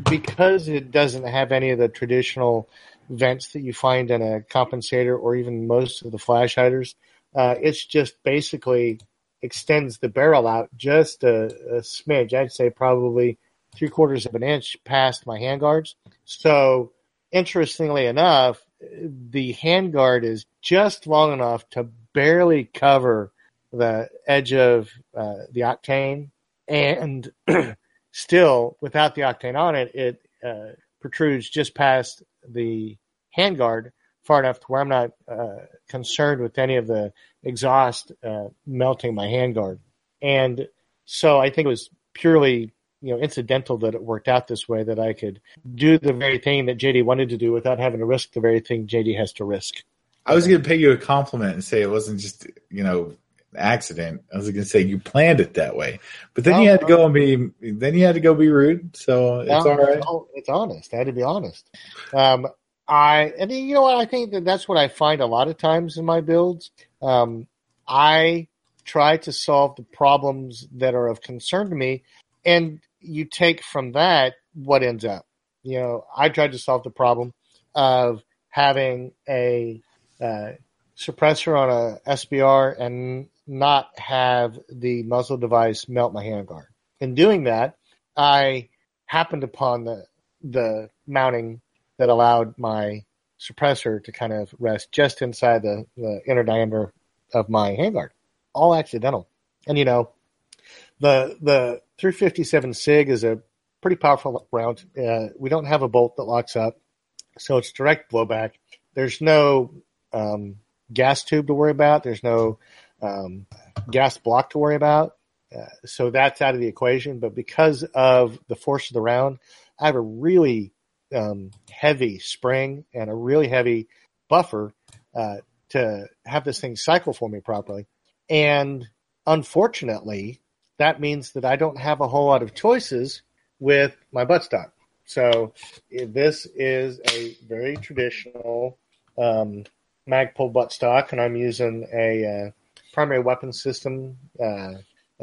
C: because it doesn't have any of the traditional vents that you find in a compensator or even most of the flash hiders, uh, it's just basically extends the barrel out just a, a, smidge. I'd say probably three quarters of an inch past my handguards. So, interestingly enough, the handguard is just long enough to barely cover the edge of uh, the octane and still without the octane on it, it uh, protrudes just past the handguard far enough to where I'm not uh, concerned with any of the exhaust uh, melting my handguard. And so I think it was purely you know incidental that it worked out this way that I could do the very thing that JD wanted to do without having to risk the very thing JD has to risk.
D: I was going to pay you a compliment and say it wasn't just you know accident. I was going to say you planned it that way, but then you had to go and be then you had to go be rude. So it's all right.
C: It's honest. I had to be honest. Um, I and you know what I think that that's what I find a lot of times in my builds. Um, I try to solve the problems that are of concern to me, and you take from that what ends up. You know, I tried to solve the problem of having a uh, suppressor on a SBR and not have the muzzle device melt my handguard. In doing that, I happened upon the the mounting that allowed my suppressor to kind of rest just inside the, the inner diameter of my handguard. All accidental. And you know, the the 357 SIG is a pretty powerful round. Uh, we don't have a bolt that locks up, so it's direct blowback. There's no um, gas tube to worry about. There's no um, gas block to worry about. Uh, so that's out of the equation. But because of the force of the round, I have a really um, heavy spring and a really heavy buffer uh, to have this thing cycle for me properly. And unfortunately, that means that I don't have a whole lot of choices with my buttstock. So this is a very traditional um, Magpul buttstock, and I'm using a uh, primary weapon system, uh,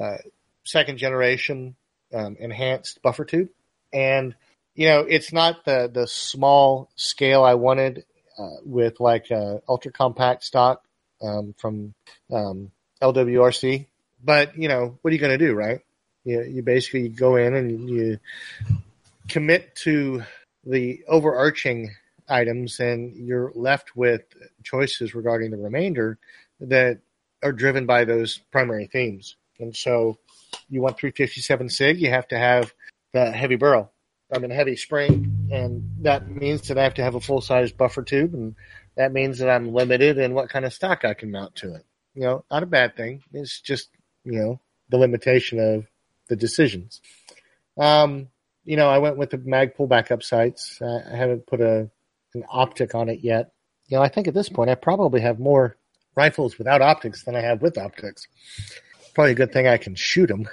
C: uh, second generation um, enhanced buffer tube, and you know it's not the the small scale I wanted uh, with like ultra compact stock um, from um, LWRC, but you know what are you going to do, right? You you basically go in and you commit to the overarching items and you're left with choices regarding the remainder that are driven by those primary themes. And so you want 357 SIG, you have to have the heavy barrel. I'm in heavy spring, and that means that I have to have a full size buffer tube, and that means that I'm limited in what kind of stock I can mount to it. You know, not a bad thing. It's just you know the limitation of the decisions. Um, you know, I went with the Magpul backup sights. I, I haven't put a an optic on it yet. You know, I think at this point I probably have more rifles without optics than I have with optics. Probably a good thing I can shoot them.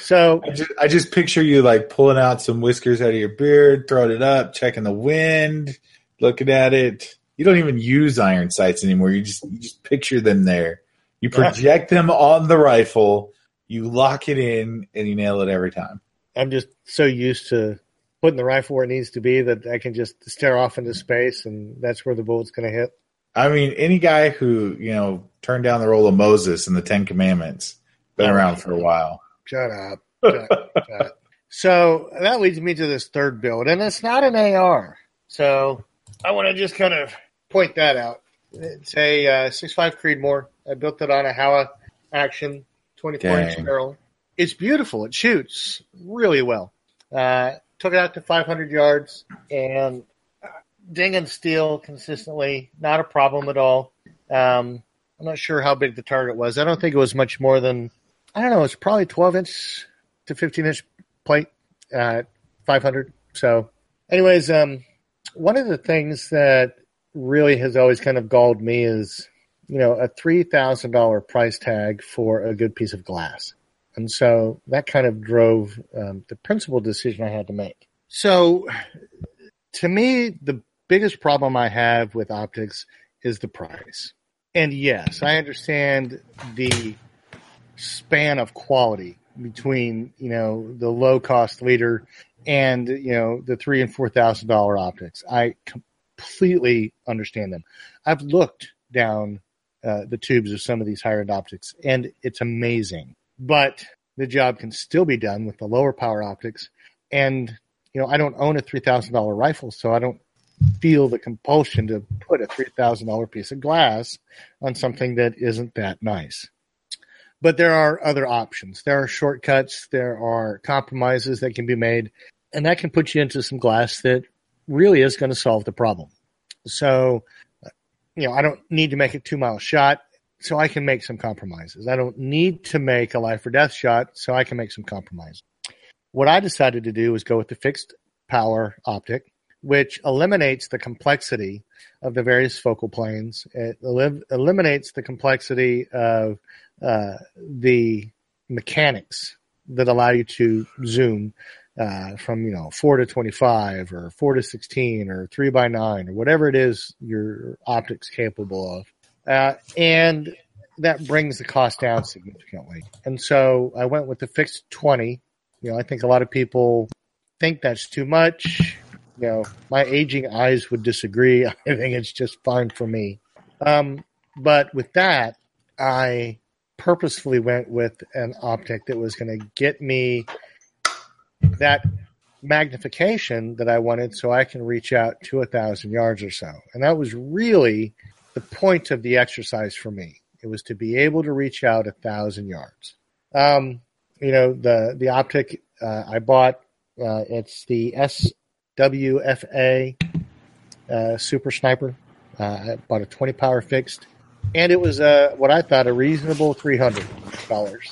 C: so
D: I just, I just picture you like pulling out some whiskers out of your beard, throwing it up, checking the wind, looking at it. You don't even use iron sights anymore. You just you just picture them there. You project them on the rifle, you lock it in, and you nail it every time.
C: I'm just so used to putting the rifle where it needs to be that I can just stare off into space and that's where the bullet's going to hit.
D: I mean, any guy who you know turned down the role of Moses in the Ten Commandments been around for a while.
C: Shut up. Shut up, shut up. So that leads me to this third build, and it's not an AR. So I want to just kind of point that out. It's a uh, 6.5 Creedmoor. I built it on a Howa Action 24 inch barrel. It's beautiful. It shoots really well. Uh, took it out to 500 yards and uh, dinging steel consistently. Not a problem at all. Um, I'm not sure how big the target was. I don't think it was much more than, I don't know, it's probably 12 inch to 15 inch plate at 500. So, anyways, um, one of the things that really has always kind of galled me is, you know, a $3,000 price tag for a good piece of glass. And so that kind of drove um, the principal decision I had to make. So to me, the biggest problem I have with optics is the price. And yes, I understand the span of quality between, you know, the low cost leader and, you know, the three and four thousand dollar optics. I completely understand them. I've looked down uh, the tubes of some of these higher end optics and it's amazing. But the job can still be done with the lower power optics. And, you know, I don't own a $3,000 rifle, so I don't feel the compulsion to put a $3,000 piece of glass on something that isn't that nice. But there are other options. There are shortcuts. There are compromises that can be made, and that can put you into some glass that really is going to solve the problem. So, you know, I don't need to make a two mile shot, so I can make some compromises. I don't need to make a life or death shot, so I can make some compromises. What I decided to do was go with the fixed power optic, which eliminates the complexity of the various focal planes. It elim- eliminates the complexity of uh, the mechanics that allow you to zoom uh, from you know four to twenty five or four to sixteen or three by nine or whatever it is your optics capable of, uh, and that brings the cost down significantly. And so I went with the fixed twenty. You know, I think a lot of people think that's too much. You know, my aging eyes would disagree. I think it's just fine for me. Um, but with that, I purposefully went with an optic that was going to get me that magnification that I wanted so I can reach out to a thousand yards or so. And that was really the point of the exercise for me. It was to be able to reach out a thousand yards. Um, you know, the, the optic, uh, I bought, uh, it's the SWFA, uh, Super Sniper. Uh, I bought a 20 power fixed and it was uh, what I thought a reasonable three hundred dollars.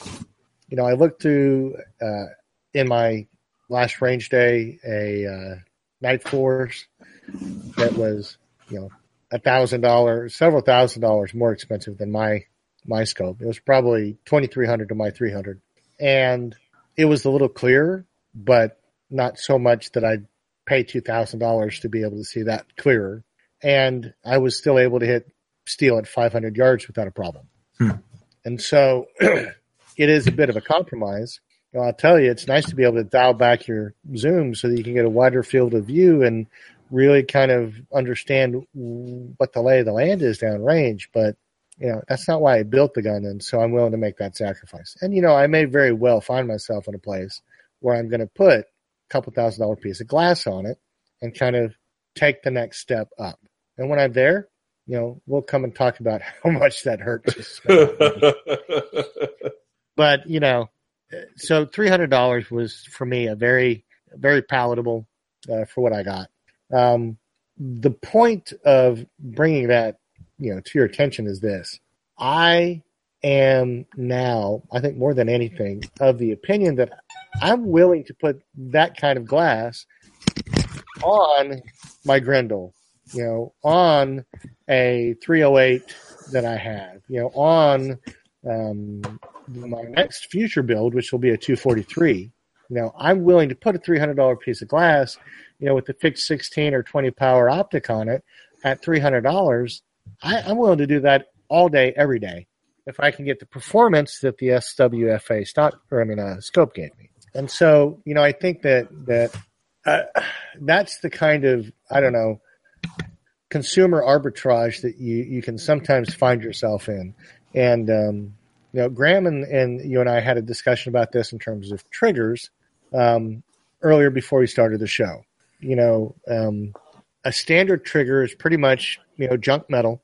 C: You know, I looked to uh, in my last range day a uh, Nightforce that was you know a thousand dollars, several thousand dollars more expensive than my my scope. It was probably twenty three hundred to my three hundred, and it was a little clearer, but not so much that I'd pay two thousand dollars to be able to see that clearer. And I was still able to hit steel at 500 yards without a problem.
D: Hmm.
C: And so it is a bit of a compromise. I'll tell you, it's nice to be able to dial back your zoom so that you can get a wider field of view and really kind of understand what the lay of the land is downrange. But, you know, that's not why I built the gun. And so I'm willing to make that sacrifice. And, you know, I may very well find myself in a place where I'm going to put a couple thousand dollar piece of glass on it and kind of take the next step up. And when I'm there, you know, we'll come and talk about how much that hurts. but you know, so three hundred dollars was for me a very very palatable uh, for what I got. Um, the point of bringing that you know to your attention is this: I am now, I think more than anything, of the opinion that I'm willing to put that kind of glass on my Grendel, you know, on a 308 that I have, you know, on um, my next future build, which will be a 243. You know, I'm willing to put a $300 piece of glass, you know, with the fixed 16 or 20 power optic on it at $300. I, I'm willing to do that all day, every day, if I can get the performance that the SWFA stock, or I mean, uh, scope gave me. And so, you know, I think that that uh, that's the kind of I don't know consumer arbitrage that you you can sometimes find yourself in. And um, you know, Graham and, and you and I had a discussion about this in terms of triggers um, earlier before we started the show. You know, um, a standard trigger is pretty much you know junk metal,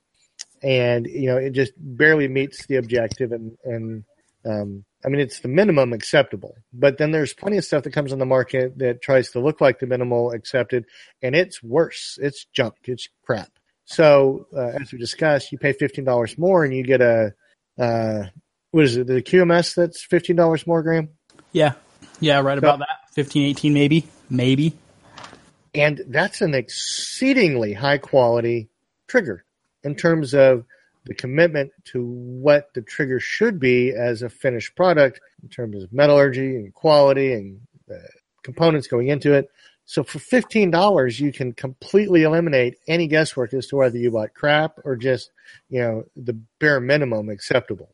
C: and you know it just barely meets the objective, and and um, I mean it's the minimum acceptable. But then there's plenty of stuff that comes on the market that tries to look like the minimal accepted, and it's worse. It's junk. It's crap. So uh, as we discussed, you pay fifteen dollars more, and you get a uh, what is it? The QMS that's fifteen dollars more, Graham.
E: Yeah, yeah, right about that. 15, 18 maybe, maybe.
C: And that's an exceedingly high quality trigger in terms of the commitment to what the trigger should be as a finished product in terms of metallurgy and quality and the components going into it. So for fifteen dollars, you can completely eliminate any guesswork as to whether you bought crap or just you know the bare minimum acceptable.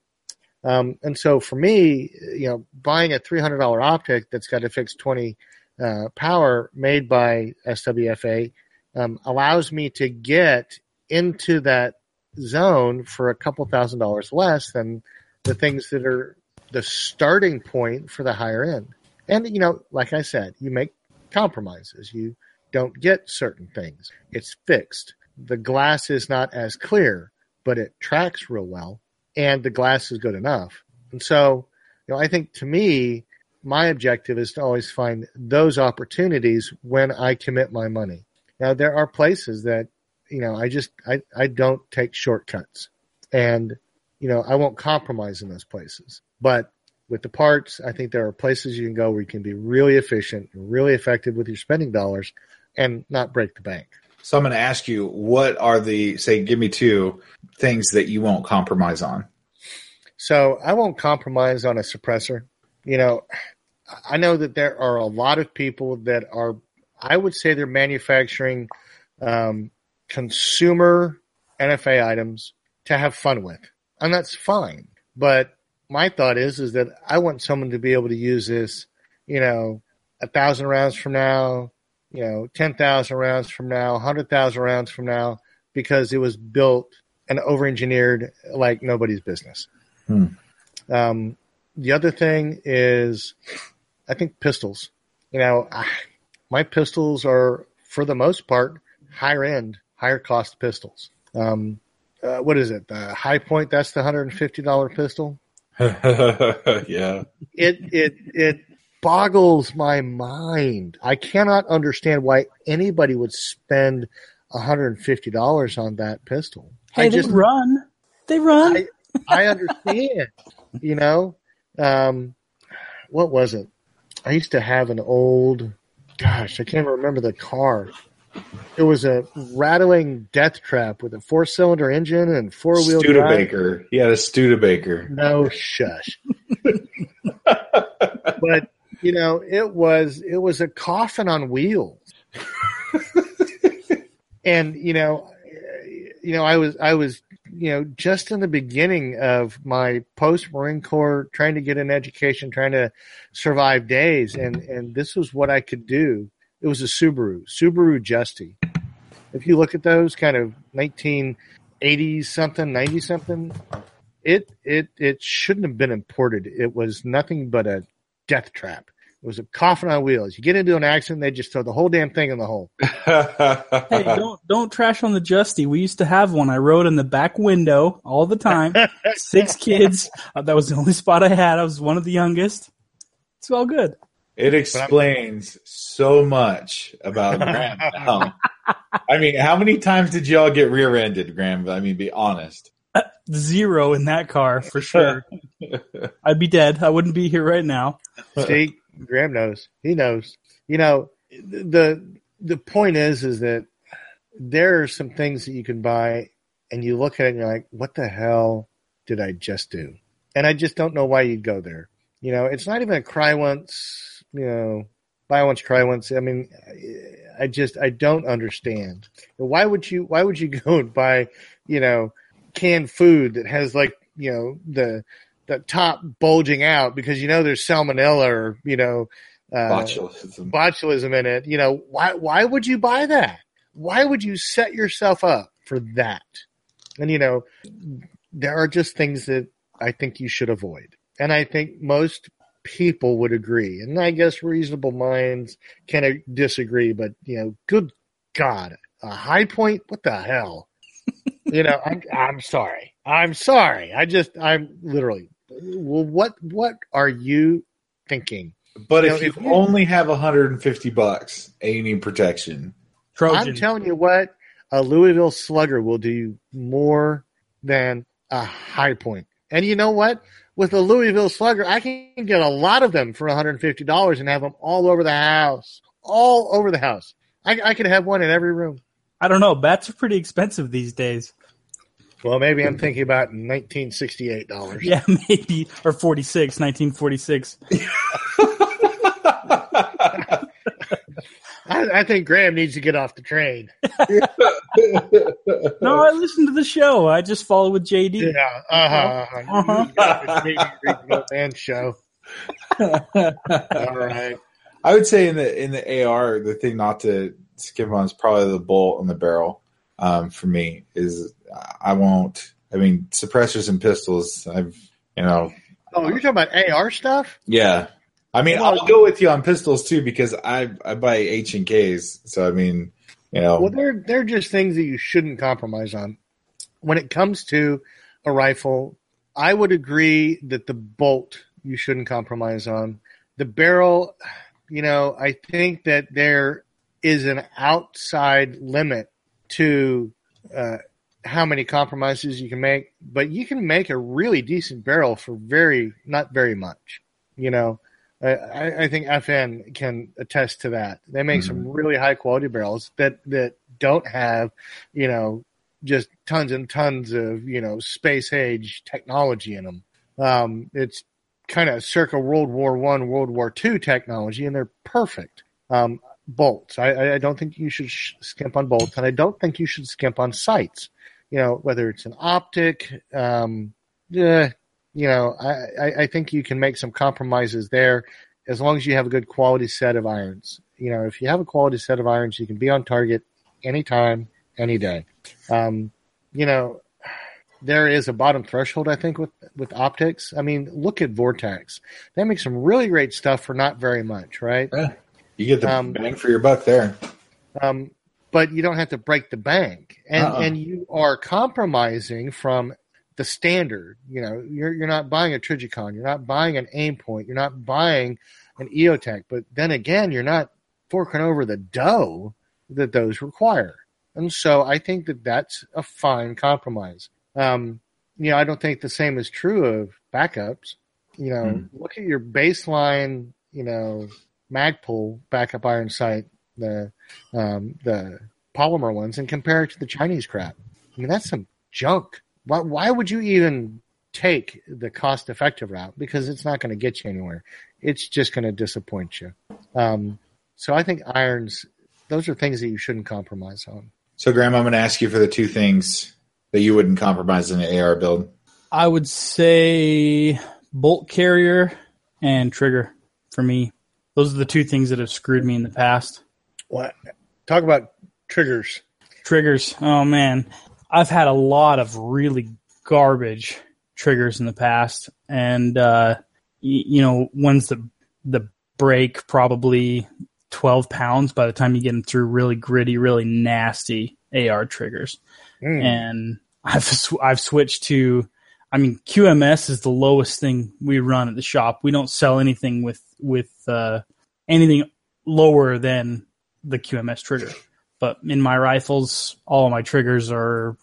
C: Um, and so for me, you know, buying a three hundred dollar optic that's got a fixed twenty uh, power made by SWFA um, allows me to get into that zone for a couple thousand dollars less than the things that are the starting point for the higher end. And you know, like I said, you make compromises. You don't get certain things. It's fixed. The glass is not as clear, but it tracks real well and the glass is good enough. And so, you know, I think to me, my objective is to always find those opportunities when I commit my money. Now, there are places that, you know, I just, I, I don't take shortcuts and, you know, I won't compromise in those places. But with the parts, I think there are places you can go where you can be really efficient and really effective with your spending dollars and not break the bank.
D: So I'm going to ask you, what are the say? Give me two things that you won't compromise on.
C: So I won't compromise on a suppressor. You know, I know that there are a lot of people that are, I would say, they're manufacturing um, consumer NFA items to have fun with, and that's fine. But my thought is, is that I want someone to be able to use this, you know, a thousand rounds from now, you know, 10,000 rounds from now, 100,000 rounds from now, because it was built and over engineered like nobody's business. Hmm. Um, the other thing is, I think pistols. You know, I, my pistols are, for the most part, higher end, higher cost pistols. Um, uh, what is it? The Hi-Point, that's the $150 pistol.
D: yeah.
C: It, it, it boggles my mind. I cannot understand why anybody would spend $150 on that pistol.
E: Hey,
C: I
E: they
C: just
E: run. They run.
C: I, I understand, you know. Um, what was it? I used to have an old, gosh, I can't remember the car. It was a rattling death trap with a four cylinder engine and four wheel drive.
D: Studebaker. He had a Studebaker.
C: No shush. but you know, it was it was a coffin on wheels. and you know, you know, I was I was you know just in the beginning of my post Marine Corps, trying to get an education, trying to survive days, and and this was what I could do. It was a Subaru, Subaru Justy. If you look at those, kind of nineteen eighties something, ninety something, it it it shouldn't have been imported. It was nothing but a death trap. It was a coffin on wheels. You get into an accident, they just throw the whole damn thing in the hole.
E: hey, don't don't trash on the Justy. We used to have one. I rode in the back window all the time. Six kids. Uh, that was the only spot I had. I was one of the youngest. It's all good.
D: It explains so much about Graham. now. I mean, how many times did y'all get rear-ended, Graham? I mean, be honest.
E: Zero in that car for sure. I'd be dead. I wouldn't be here right now.
C: See, Graham knows. He knows. You know, the the point is, is that there are some things that you can buy, and you look at it and you're like, "What the hell did I just do?" And I just don't know why you'd go there. You know, it's not even a cry once. You know, buy once, cry once. I mean, I just I don't understand. Why would you? Why would you go and buy? You know, canned food that has like you know the the top bulging out because you know there's salmonella or you know uh,
D: Botulism.
C: botulism in it. You know why? Why would you buy that? Why would you set yourself up for that? And you know there are just things that I think you should avoid, and I think most people would agree. And I guess reasonable minds can disagree, but you know, good God, a Hi-Point? What the hell? you know, I'm I'm sorry. I'm sorry. I just I'm literally. Well, what what are you thinking?
D: But
C: You know,
D: if you
C: if you-
D: only have 150 bucks and you need protection,
E: Trojan.
C: I'm telling you what, a Louisville Slugger will do more than a Hi-Point. And you know what? With a Louisville Slugger, I can get a lot of them for $150 and have them all over the house, all over the house. I, I could have one in every room.
E: I don't know. Bats are pretty expensive these days.
C: Well, maybe I'm thinking about $1968.
E: Yeah, maybe or 46, 1946.
C: I, I think Graham needs to get off the train.
E: No, I listened to the show. I just follow with JD.
C: Yeah, uh huh.
E: Uh-huh.
C: Man show. All right.
D: I would say in the in the AR, the thing not to skip on is probably the bolt and the barrel. Um, for me, is I won't. I mean, suppressors and pistols. I've you know,
C: Oh, you're talking about AR stuff?
D: yeah. I mean,
C: Well-
D: I'll go with you on pistols too because I I buy H and Ks. So I mean, you know,
C: Well, they're they're just things that you shouldn't compromise on. When it comes to a rifle, I would agree that the bolt you shouldn't compromise on. The barrel, you know, I think that there is an outside limit to uh, how many compromises you can make, but you can make a really decent barrel for very not very much. You know, I, I think FN can attest to that. They make some really high quality barrels that that don't have, you know, just tons and tons of you know space age technology in them. Um, it's kind of circa World War One, World War Two technology, and they're perfect. Um, bolts. I- I, I don't think you should sh- skimp on bolts, and I don't think you should skimp on sights. You know, whether it's an optic, um, yeah, you know, I, I, I think you can make some compromises there as long as you have a good quality set of irons. You know, if you have a quality set of irons, you can be on target anytime, any day. Um, you know, there is a bottom threshold, I think, with with optics. I mean, look at Vortex; they make some really great stuff for not very much, right?
D: you get the
C: um,
D: bang for your buck there.
C: um, but you don't have to break the bank, and
D: Uh-uh.
C: and you are compromising from the standard. You know, you're you're not buying a Trijicon, you're not buying an Aimpoint, you're not buying an EOTech, but then again, you're not forking over the dough that those require, and so I think that that's a fine compromise. Um, you know, I don't think the same is true of backups. You know,
D: Hmm.
C: look at your baseline, you know, Magpul backup iron sight, the um, the polymer ones, and compare it to the Chinese crap. I mean, that's some junk. Why, why would you even take the cost effective route? Because it's not going to get you anywhere. It's just going to disappoint you. Um, so I think irons, those are things that you shouldn't compromise on.
D: So, Graham, I'm going to ask you for the two things that you wouldn't compromise in an AR build.
E: I would say bolt carrier and trigger for me. Those are the two things that have screwed me in the past.
C: What? Talk about triggers.
E: Triggers. Oh man, I've had a lot of really garbage triggers in the past, and uh, y- you know ones that the break probably twelve pounds by the time you get them through really gritty, really nasty AR triggers.
C: Mm.
E: And I've sw- I've switched to, I mean QMS is the lowest thing we run at the shop. We don't sell anything with with uh, anything lower than the QMS trigger. But in my rifles, all of my triggers are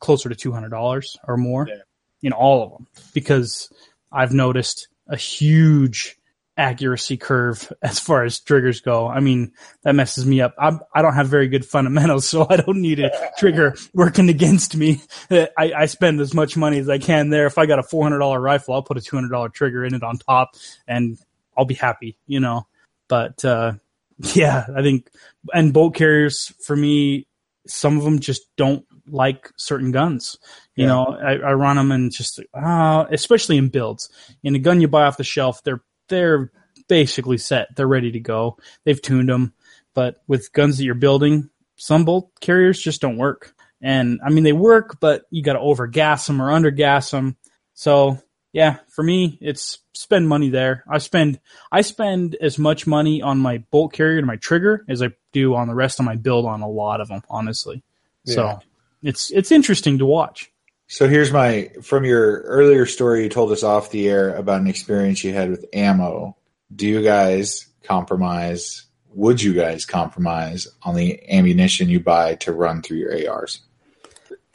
E: closer to two hundred dollars or more
C: Yeah.
E: in all of them because I've noticed a huge accuracy curve as far as triggers go. I mean, that messes me up. I'm, I don't have very good fundamentals, so I don't need a trigger working against me. I, I spend as much money as I can there. If I got a $400 rifle, I'll put a $200 trigger in it on top and I'll be happy, you know. But, uh, yeah, I think, and bolt carriers for me, some of them just don't like certain guns. You
C: Yeah.
E: know, I, I run them and just, uh, especially in builds. In a gun you buy off the shelf, they're they're basically set. They're ready to go. They've tuned them. But with guns that you're building, some bolt carriers just don't work. And I mean, they work, but you got to over gas them or under gas them. So yeah, for me, it's spend money there. I spend I spend as much money on my bolt carrier and my trigger as I do on the rest of my build on a lot of them, honestly.
C: Yeah.
E: So it's it's interesting to watch.
D: So here's my from your earlier story you told us off the air about an experience you had with ammo. Do you guys compromise? Would you guys compromise on the ammunition you buy to run through your ARs?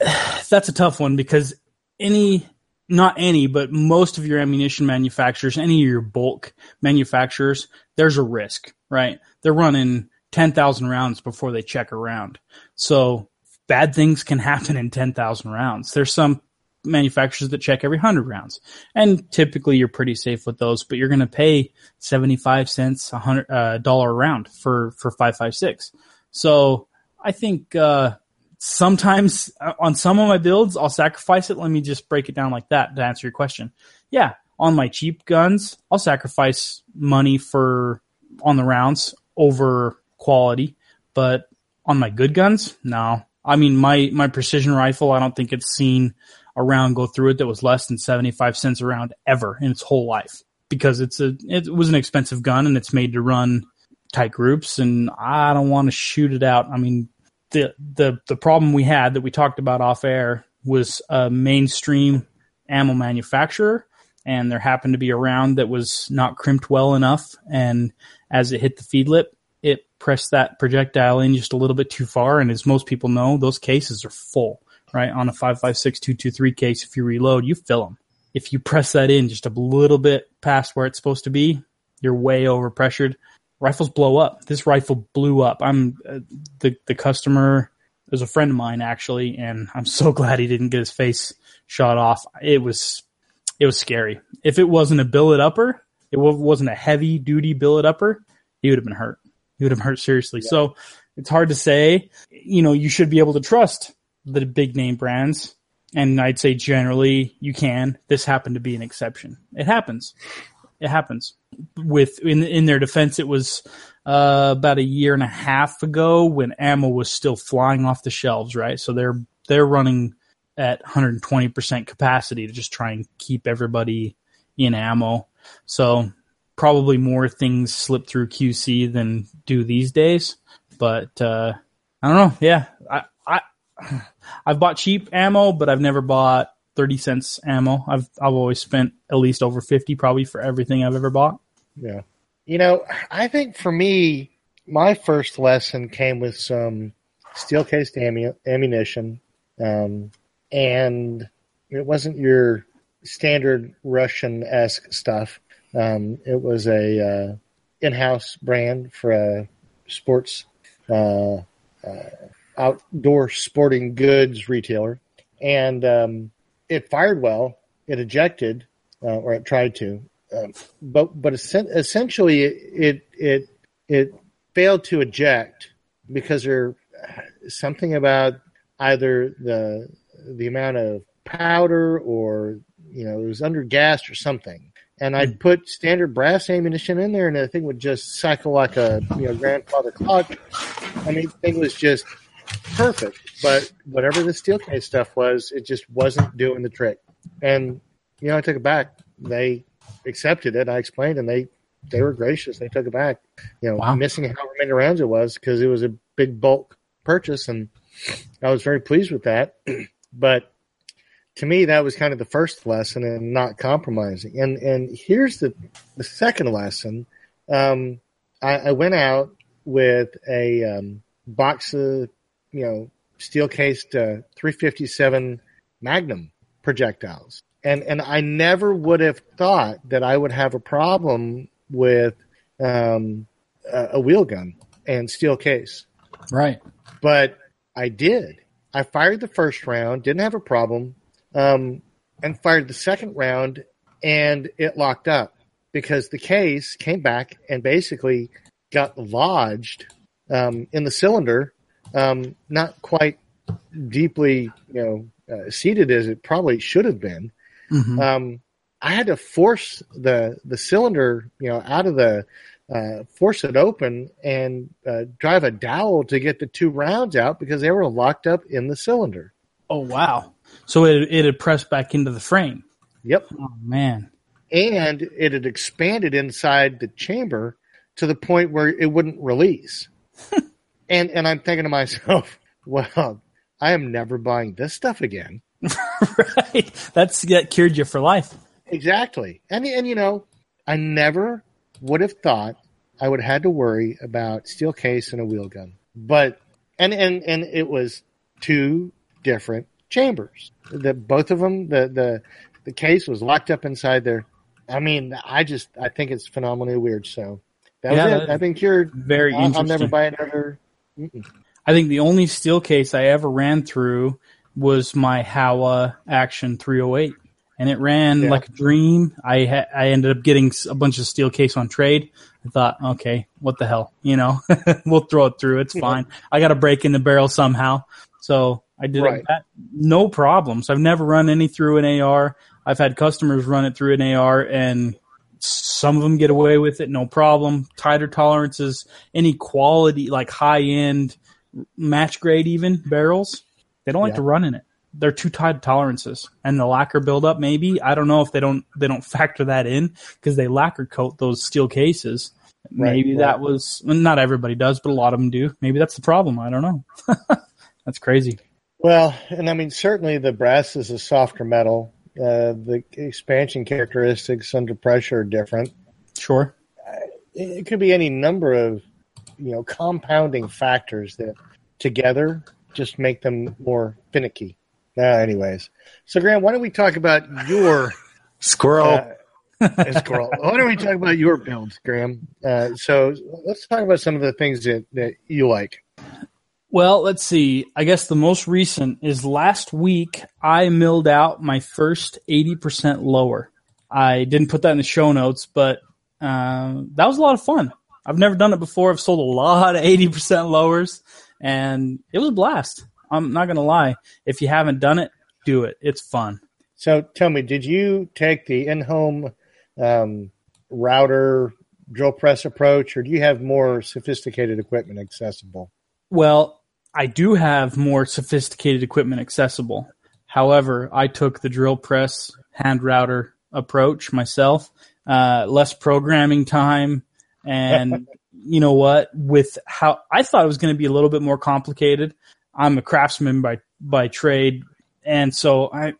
E: that's a tough one because any not any but most of your ammunition manufacturers any of your bulk manufacturers there's a risk right? They're running 10,000 rounds before they check around. So bad things can happen in 10,000 rounds. There's some manufacturers that check every 100 rounds and typically you're pretty safe with those but you're going to pay 75 cents a hundred uh, dollar a round for for 556 so i think uh sometimes uh, on some of my builds I'll sacrifice it. Let me just break it down like that to answer your question. Yeah, on my cheap guns, I'll sacrifice money for on the rounds over quality, but on my good guns, no. I mean my my precision rifle, I don't think it's seen a round go through it that was less than 75 cents a round ever in its whole life because it's a it was an expensive gun and it's made to run tight groups and I don't want to shoot it out. I mean, the the the problem we had that we talked about off air was a mainstream ammo manufacturer and there happened to be a round that was not crimped well enough and as it hit the feed lip it pressed that projectile in just a little bit too far and as most people know those cases are full right? On a 556223 case if you reload you fill them if you press that in just a little bit past where it's supposed to be you're way over pressured rifles blow up. This rifle blew up. I'm uh, the the customer is a friend of mine actually, and I'm so glad he didn't get his face shot off. It was it was scary. If it wasn't a billet upper, it wa- wasn't a heavy duty billet upper, he would have been hurt. He would have hurt seriously. So it's hard to say. You know, you should be able to trust the big name brands. And I'd say generally you can. This happened to be an exception. It happens. It happens with in in their defense, it was uh, about a year and a half ago when ammo was still flying off the shelves, right? So they're they're running at 120 percent capacity to just try and keep everybody in ammo. So probably more things slip through QC than do these days. But uh, I don't know. Yeah, I I I've bought cheap ammo, but I've never bought 30 cents ammo. I've I've always spent at least over 50 probably for everything I've ever bought.
C: Yeah. You know, I think for me, my first lesson came with some steel cased ammunition. Um, and it wasn't your standard Russian esque stuff. Um, it was a uh, in house brand for a sports, uh, uh, outdoor sporting goods retailer. And um, it fired well, it ejected, uh, or it tried to um, but but essentially it it it failed to eject because there something about either the the amount of powder or you know it was under gas or something. And I'd put standard brass ammunition in there and the thing would just cycle like a you know grandfather clock. I mean the thing was just perfect but whatever the steel case stuff was it just wasn't doing the trick. And you know I took it back. They accepted it. I explained, and they they were gracious. They took it back. You know,
E: Wow.
C: missing however many rounds it was because it was a big bulk purchase, and I was very pleased with that. but to me, that was kind of the first lesson in not compromising. And and here's the the second lesson. Um, I, I went out with a um, box of you know steel cased uh, 357 Magnum projectiles, and and I never would have thought that I would have a problem with um, a, a wheel gun and steel case.
E: Right.
C: But I did. I fired the first round, didn't have a problem, um, and fired the second round, and it locked up because the case came back and basically got lodged um, in the cylinder, um, not quite deeply, you know, uh, seated as it probably should have been.
E: Mhm.
C: Um, I had to force the the cylinder, you know, out of the uh, force it open and uh, drive a dowel to get the two rounds out because they were locked up in the cylinder.
E: oh wow. So it it had pressed back into the frame.
C: Yep,
E: Oh man.
C: and it had expanded inside the chamber to the point where it wouldn't release. and and I'm thinking to myself, well, I am never buying this stuff again.
E: right. That's that cured you for life.
C: Exactly. And and you know, I never would have thought I would have had to worry about steel case and a wheel gun. But and and and it was two different chambers. The both of them the the the case was locked up inside there. I mean, I just I think it's phenomenally weird. So that
E: Yeah,
C: was it. I've been cured.
E: Very
C: I'll, I'll never buy another. Mm-mm.
E: I think the only steel case I ever ran through was my Howa Action 308, and it ran
C: Yeah.
E: like a dream. I ha- I ended up getting a bunch of steel case on trade. I thought, okay, what the hell, you know, we'll throw it through. It's
C: Yeah.
E: fine. I got to break in the barrel somehow, so I did
C: Right.
E: it. No problems. I've never run any through an AR. I've had customers run it through an AR, and some of them get away with it, no problem. Tighter tolerances, any quality like high end match grade even barrels, they don't like
C: Yeah.
E: to run in it. They're too tight tolerances, and the lacquer buildup. Maybe I don't know if they don't they don't factor that in because they lacquer coat those steel cases.
C: Right,
E: Maybe
C: right.
E: that was well, not everybody does, but a lot of them do. Maybe that's the problem. I don't know. that's crazy.
C: Well, and I mean, certainly the brass is a softer metal. Uh, the expansion characteristics under pressure are different.
E: Sure.
C: it it could be any number of you know compounding factors that together just make them more finicky. Uh, anyways, so Graham, why don't we talk about your
D: Squirrel.
C: uh, squirrel? Why don't we talk about your builds, Graham? Uh, so let's talk about some of the things that, that you like.
E: Well, let's see. I guess the most recent is last week I milled out my first 80% lower. I didn't put that in the show notes, but uh, that was a lot of fun. I've never done it before. I've sold a lot of 80% lowers and it was a blast. I'm not going to lie. If you haven't done it, do it. It's fun.
C: So tell me, did you take the in-home um, router drill press approach, or do you have more sophisticated equipment accessible?
E: Well, I do have more sophisticated equipment accessible. However, I took the drill press hand router approach myself. Uh, less programming time, and you know what? With how I thought it was going to be a little bit more complicated. I'm a craftsman by by trade, and so I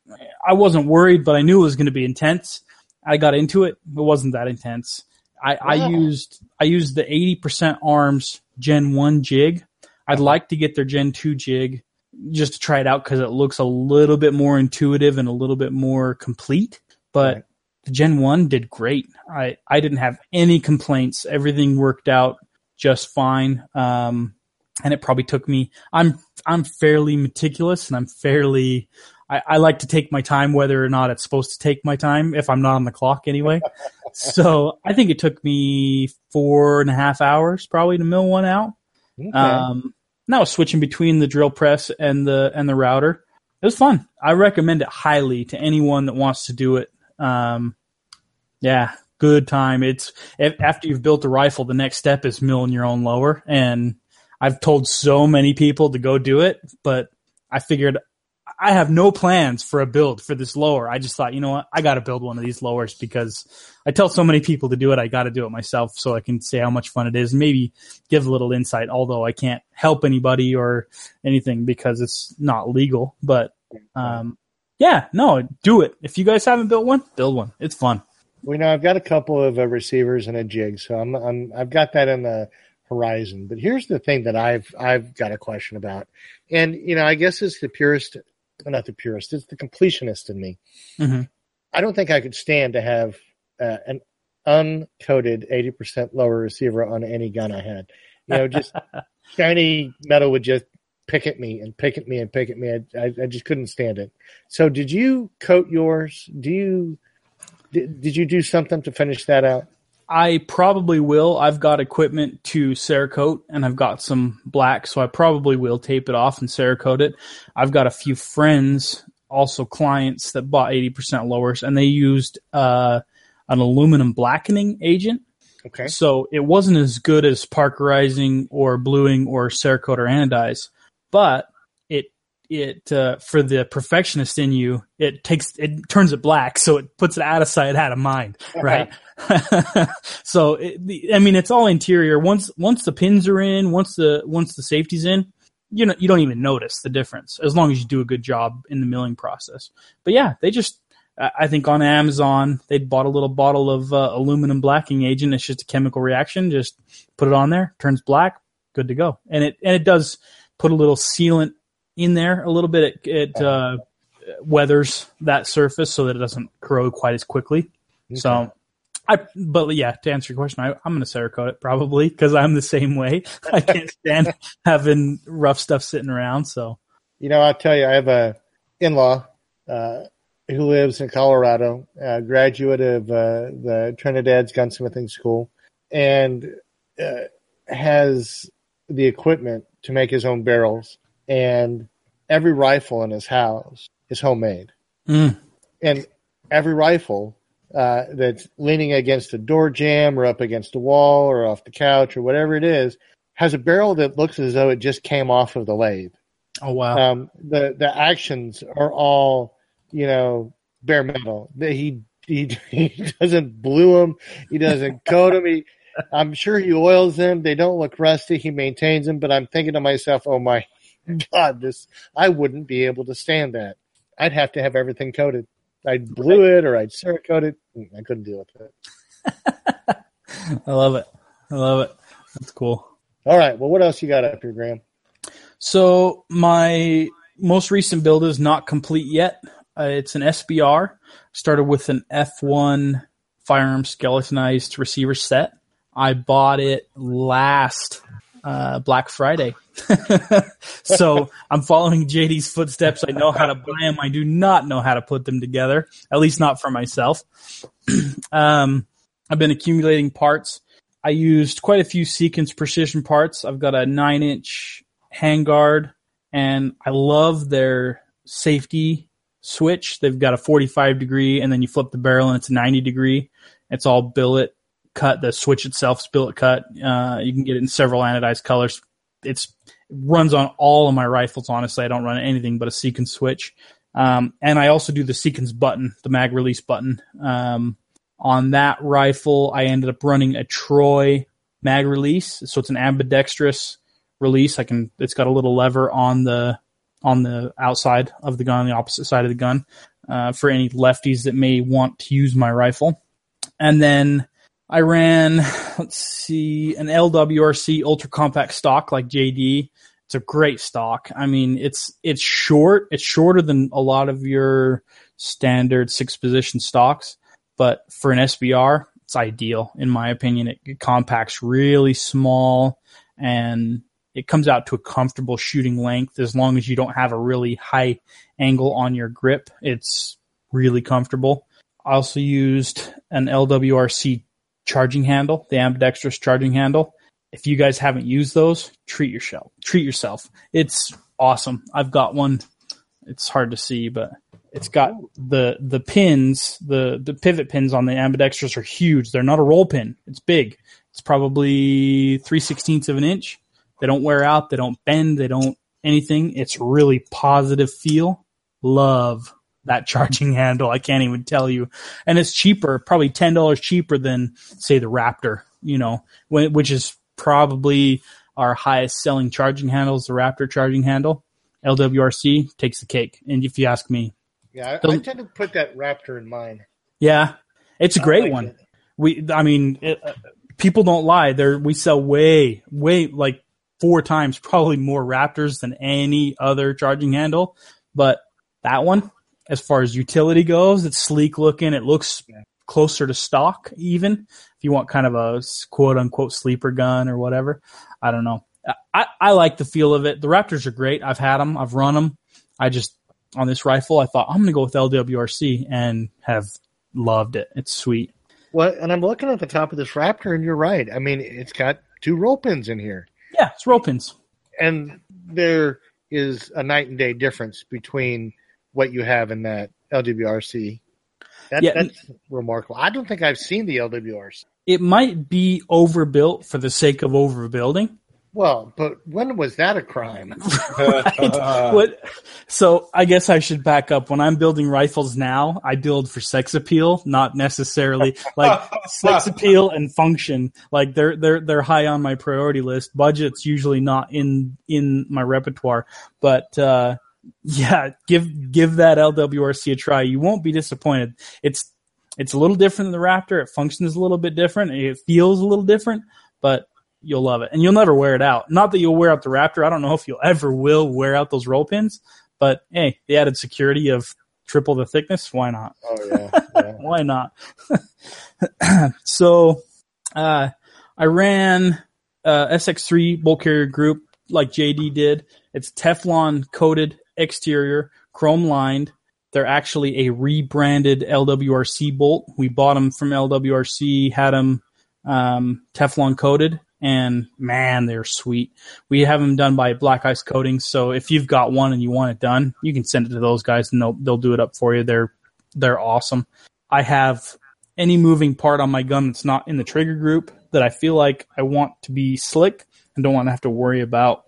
E: I wasn't worried, but I knew it was going to be intense. I got into it. It wasn't that intense. I, I used I used the 80% arms Gen 1 jig. I'd like to get their Gen 2 jig just to try it out because it looks a little bit more intuitive and a little bit more complete. But
C: Right.
E: The Gen 1 did great. I, I didn't have any complaints. Everything worked out just fine. Um, and it probably took me, I'm, I'm fairly meticulous and I'm fairly, I, I like to take my time whether or not it's supposed to take my time if I'm not on the clock anyway. so I think it took me four and a half hours probably to mill one out.
C: Okay.
E: Um, now switching between the drill press and the and the router, it was fun. I recommend it highly to anyone that wants to do it. Um, yeah, good time. It's if, after you've built a rifle, the next step is milling your own lower, and I've told so many people to go do it, but I figured I have no plans for a build for this lower. I just thought, you know what, I got to build one of these lowers because I tell so many people to do it. I got to do it myself so I can say how much fun it is. Maybe give a little insight, although I can't help anybody or anything because it's not legal. But um, yeah, no, do it. If you guys haven't built one, build one. It's fun.
C: We know I've got a couple of uh, receivers and a jig, so I'm, I'm I've got that in the horizon. But here's the thing that I've I've got a question about, and you know I guess it's the purist, not the purest, it's the completionist in me.
E: Mhm.
C: I don't think I could stand to have uh, an uncoated 80% lower receiver on any gun I had. You know, just shiny metal would just pick at me and pick at me and pick at me. I, I, I just couldn't stand it. So, did you coat yours? Do you did, did you do something to finish that out?
E: I probably will. I've got equipment to Cerakote and I've got some black, so I probably will tape it off and Cerakote it. I've got a few friends, also clients that bought 80% lowers and they used uh, an aluminum blackening agent.
C: Okay.
E: So it wasn't as good as parkerizing or bluing or Cerakote or anodize, but it it uh, for the perfectionist in you, it takes it turns it black, so it puts it out of sight, out of mind, right? so it, the, I mean, it's all interior. Once once the pins are in, once the once the safety's in, you know you don't even notice the difference as long as you do a good job in the milling process. But yeah, they just I I think on Amazon they bought a little bottle of uh, aluminum blacking agent. It's just a chemical reaction. Just put it on there, turns black, good to go. And it and it does put a little sealant in there a little bit. It, it uh, weathers that surface so that it doesn't corrode quite as quickly. So. I, but yeah, to answer your question, I, I'm going to Cerakote it probably because I'm the same way. I can't stand having rough stuff sitting around. So
C: You know, I'll tell you, I have a in-law uh, who lives in Colorado, a graduate of uh, the Trinidad's gunsmithing school, and uh, has the equipment to make his own barrels. And every rifle in his house is homemade,
E: Mm.
C: and every rifle uh, that's leaning against a door jamb or up against a wall or off the couch or whatever it is has a barrel that looks as though it just came off of the lathe
E: oh wow,
C: um, the the actions are all you know bare metal. He he he doesn't blue them. He doesn't coat them. He, I'm sure he oils them. They don't look rusty. He maintains them. But I'm thinking to myself, oh my god, this I wouldn't be able to stand that. I'd have to have everything coated. I'd blue it or I'd Cerakote it. I couldn't deal with it.
E: I love it. I love it. That's cool.
C: All right. Well, what else you got up here, Graham?
E: So my most recent build is not complete yet. Uh, it's an SBR. Started with an F1 firearm skeletonized receiver set. I bought it last uh, Black Friday. so I'm following JD's footsteps. I know how to buy them. I do not know how to put them together, at least not for myself. um, I've been accumulating parts. I used quite a few Seekins precision parts. I've got a nine inch handguard and I love their safety switch. They've got a 45 degree and then you flip the barrel and it's 90 degree. It's all billet cut. The switch itself is billet cut. Uh, you can get it in several anodized colors. It's it runs on all of my rifles. Honestly, I don't run anything but a Seekins switch. Um, and I also do the Seekins button, the mag release button. Um, on that rifle, I ended up running a Troy mag release. So it's an ambidextrous release. I can. It's got a little lever on the on the outside of the gun, on the opposite side of the gun, uh, for any lefties that may want to use my rifle. And then I ran, let's see, an LWRC ultra compact stock like JD. It's a great stock. I mean, it's it's short. It's shorter than a lot of your standard six position stocks, but for an SBR, it's ideal in my opinion. It, it compacts really small and it comes out to a comfortable shooting length as long as you don't have a really high angle on your grip. It's really comfortable. I also used an LWRC charging handle, the ambidextrous charging handle. If you guys haven't used those, treat yourself. Treat yourself. It's awesome. I've got one. It's hard to see, but it's got the the pins, the the pivot pins on the ambidextrous are huge. They're not a roll pin. It's big. It's probably three sixteenths of an inch. They don't wear out. They don't bend. They don't anything. It's really positive feel. Love that charging handle. I can't even tell you. And it's cheaper, probably ten dollars cheaper than say the Raptor. You know, which is probably our highest selling charging handle the Raptor charging handle. LWRC takes the cake. And if you ask me,
C: Yeah, I, I tend to put that Raptor in mine.
E: Yeah, it's a great
C: like
E: one.
C: it.
E: We, I mean, it, uh, people don't lie. There, we sell way, way like four times, probably more Raptors than any other charging handle. But that one, as far as utility goes, it's sleek looking. It looks closer to stock, even if you want kind of a quote unquote sleeper gun or whatever. I don't know. I, I like the feel of it. The Raptors are great. I've had them. I've run them. I just on this rifle, I thought I'm going to go with LWRC and have loved it. It's sweet.
C: Well, and I'm looking at the top of this Raptor, and you're right. I mean, it's got two roll pins in here,
E: Yeah, it's roll pins.
C: and there is a night and day difference between what you have in that LWRC. That,
E: Yeah.
C: That's remarkable. I don't think I've seen the LWRC.
E: It might be overbuilt for the sake of overbuilding.
C: Well, but when was that a crime?
E: So I guess I should back up. When I'm building rifles now, I build for sex appeal, not necessarily like sex appeal and function. Like they're they're they're high on my priority list. Budget's usually not in in my repertoire, but uh, yeah, give give that LWRC a try. You won't be disappointed. It's it's a little different than the Raptor. It functions a little bit different. It feels a little different, but you'll love it, and you'll never wear it out. Not that you'll wear out the Raptor. I don't know if you'll ever will wear out those roll pins, but hey, the added security of triple the thickness, why not?
C: Oh yeah, yeah.
E: Why not? so, uh, I ran uh, SX3 bolt carrier group like JD did. It's Teflon coated exterior, chrome lined. They're actually a rebranded LWRC bolt. We bought them from LWRC, had them um, Teflon coated, and man, they're sweet. We have them done by Black Ice Coatings. So if you've got one and you want it done, you can send it to those guys, and they'll they'll do it up for you. They're they're awesome. I have any moving part on my gun that's not in the trigger group that I feel like I want to be slick and don't want to have to worry about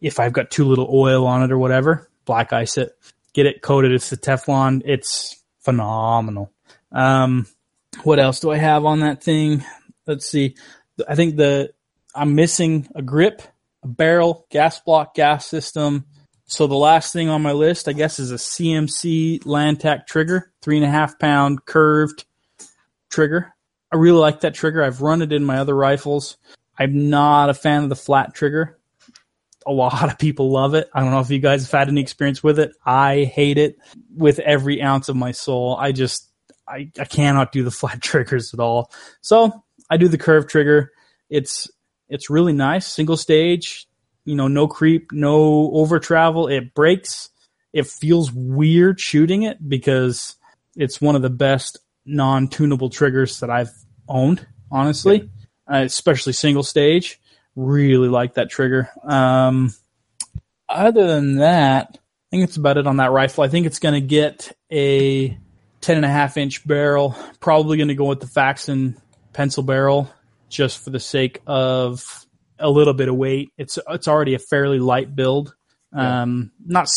E: if I've got too little oil on it or whatever. Black ice it, get it coated. It's the Teflon. It's phenomenal. Um, what else do I have on that thing? Let's see. I think the I'm missing a grip, a barrel, gas block, gas system. So the last thing on my list, I guess, is a CMC Landtac trigger, three and a half pound curved trigger. I really like that trigger. I've run it in my other rifles. I'm not a fan of the flat trigger. A lot of people love it. I don't know if you guys have had any experience with it. I hate it with every ounce of my soul. I just, I, I cannot do the flat triggers at all. So I do the curved trigger. It's, it's really nice. Single stage, you know, no creep, no over travel. It breaks. It feels weird shooting it because it's one of the best non tunable triggers that I've owned, honestly, uh, especially single stage. Really like that trigger. Um, other than that, I think it's about it on that rifle. I think it's going to get a 10 and a half inch barrel. Probably going to go with the Faxon pencil barrel just for the sake of a little bit of weight. It's it's already a fairly light build. Um, not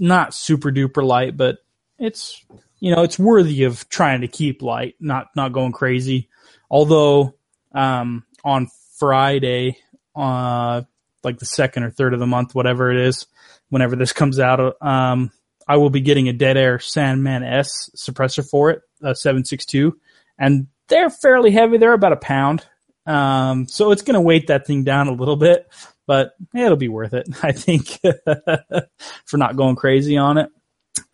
E: not super duper light, but it's you know it's worthy of trying to keep light, not not going crazy. Although um, on Friday, uh, like the second or third of the month, whatever it is, whenever this comes out, um, I will be getting a Dead Air Sandman S suppressor for it, a seven six two, and they're fairly heavy. They're about a pound. Um, so it's going to weight that thing down a little bit, but it'll be worth it, I think, for not going crazy on it.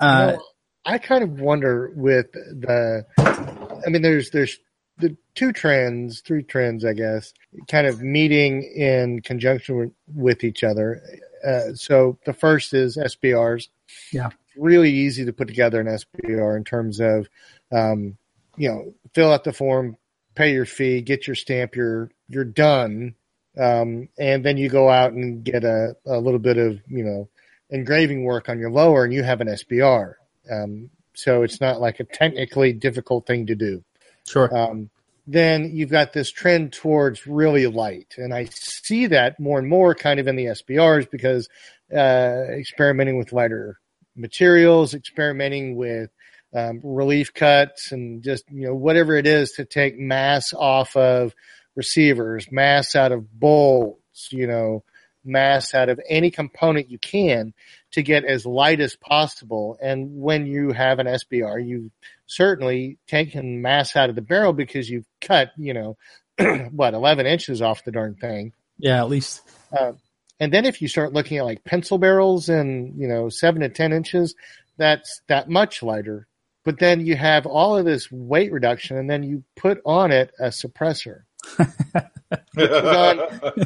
E: Uh,
C: I kind of wonder with the, I mean, there's there's the two trends, three trends, I guess, kind of meeting in conjunction with, each other. Uh, so the first is SBRs.
E: Yeah.
C: really easy to put together an SBR in terms of, um, you know, fill out the form, pay your fee, get your stamp, you're you're done, um, and then you go out and get a, a little bit of you know engraving work on your lower, and you have an SBR. Um, so it's not like a technically difficult thing to do.
E: Sure.
C: Um, then you've got this trend towards really light, and I see that more and more kind of in the SBRs because uh, experimenting with lighter materials, experimenting with um, relief cuts, and just you know whatever it is to take mass off of receivers, mass out of bolts, you know, mass out of any component you can to get as light as possible. And when you have an SBR, you've certainly taken mass out of the barrel because you've cut, you know, what, 11 inches off the darn thing.
E: Yeah, at least.
C: Uh, and then if you start looking at like pencil barrels and, you know, seven to 10 inches, that's that much lighter. But then you have all of this weight reduction and then you put on it a suppressor. on,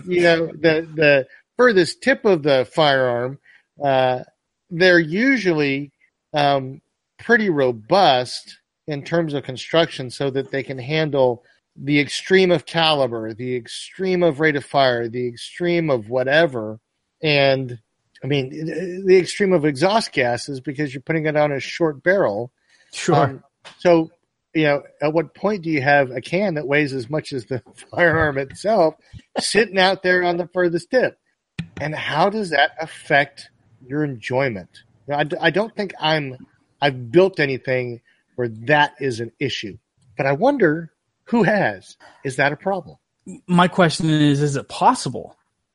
C: you know, the, the furthest tip of the firearm, uh, they're usually, um, pretty robust in terms of construction so that they can handle the extreme of caliber, the extreme of rate of fire, the extreme of whatever. And I mean, the extreme of exhaust gases because you're putting it on a short barrel.
E: Sure.
C: Um, so, you know, at what point do you have a can that weighs as much as the firearm itself sitting out there on the furthest tip? And how does that affect your enjoyment? I, I don't think I'm I've built anything where that is an issue, but I wonder who has. Is that a problem?
E: My question is: Is it possible?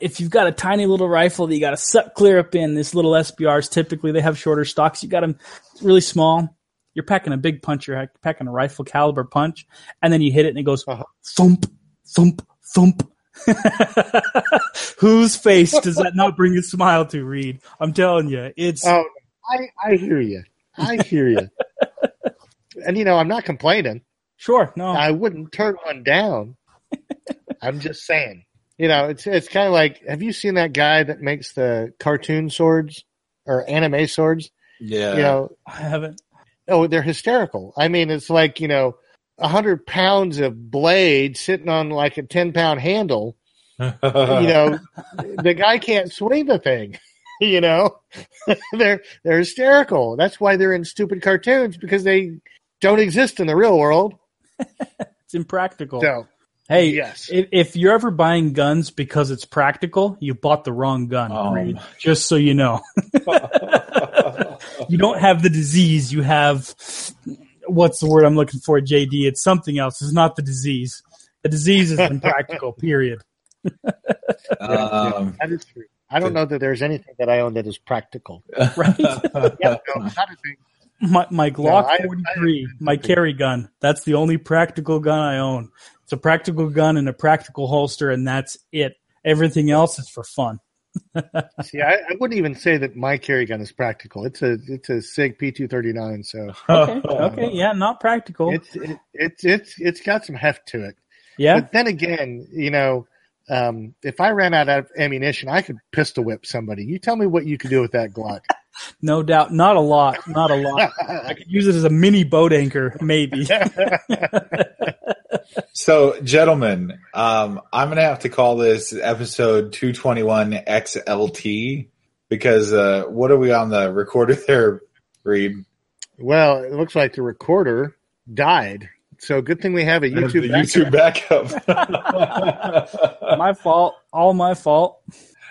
E: if you've got a tiny little rifle that you got to suck clear up in, this little SBRs typically they have shorter stocks. You got them really small. You're packing a big punch. You're packing a rifle caliber punch, and then you hit it and it goes uh-huh. thump, thump, thump. Whose face does that not bring a smile to, Reed? I'm telling you, it's.
C: Oh, I, I hear you. I hear you. and you know, I'm not complaining.
E: Sure, no,
C: I wouldn't turn one down. I'm just saying. You know, it's it's kind of like, have you seen that guy that makes the cartoon swords or anime swords?
D: Yeah,
C: you know,
E: I haven't.
C: Oh, they're hysterical. I mean, it's like you know, a hundred pounds of blade sitting on like a ten pound handle. you know, the guy can't swing the thing. you know, they're they're hysterical. That's why they're in stupid cartoons because they don't exist in the real world.
E: it's impractical.
C: So,
E: hey,
C: yes.
E: if, if, you're ever buying guns because it's practical, you bought the wrong gun. Um. Just so you know, you don't have the disease. You have what's the word I'm looking for, JD? It's something else. It's not the disease. The disease is impractical. period.
C: um, that is true. I don't know that there's anything that I own that is practical.
E: Right? yeah, no, my, my Glock no, 43, my carry gun. That's the only practical gun I own. It's a practical gun and a practical holster, and that's it. Everything else is for fun.
C: See, I, I, wouldn't even say that my carry gun is practical. It's a it's a Sig P two thirty nine. So
E: okay, okay, yeah, not practical.
C: It's it, it's it's it's got some heft to it.
E: Yeah.
C: But then again, you know, um, if I ran out of ammunition, I could pistol whip somebody. You tell me what you could do with that Glock.
E: no doubt, not a lot, not a lot. I could use it as a mini boat anchor, maybe.
D: So, gentlemen, um, I'm gonna have to call this episode 221 XLT because uh, what are we on the recorder there, Reed?
C: Well, it looks like the recorder died. So good thing we have a YouTube
D: backup.
C: YouTube
D: backup.
E: my fault. All my fault.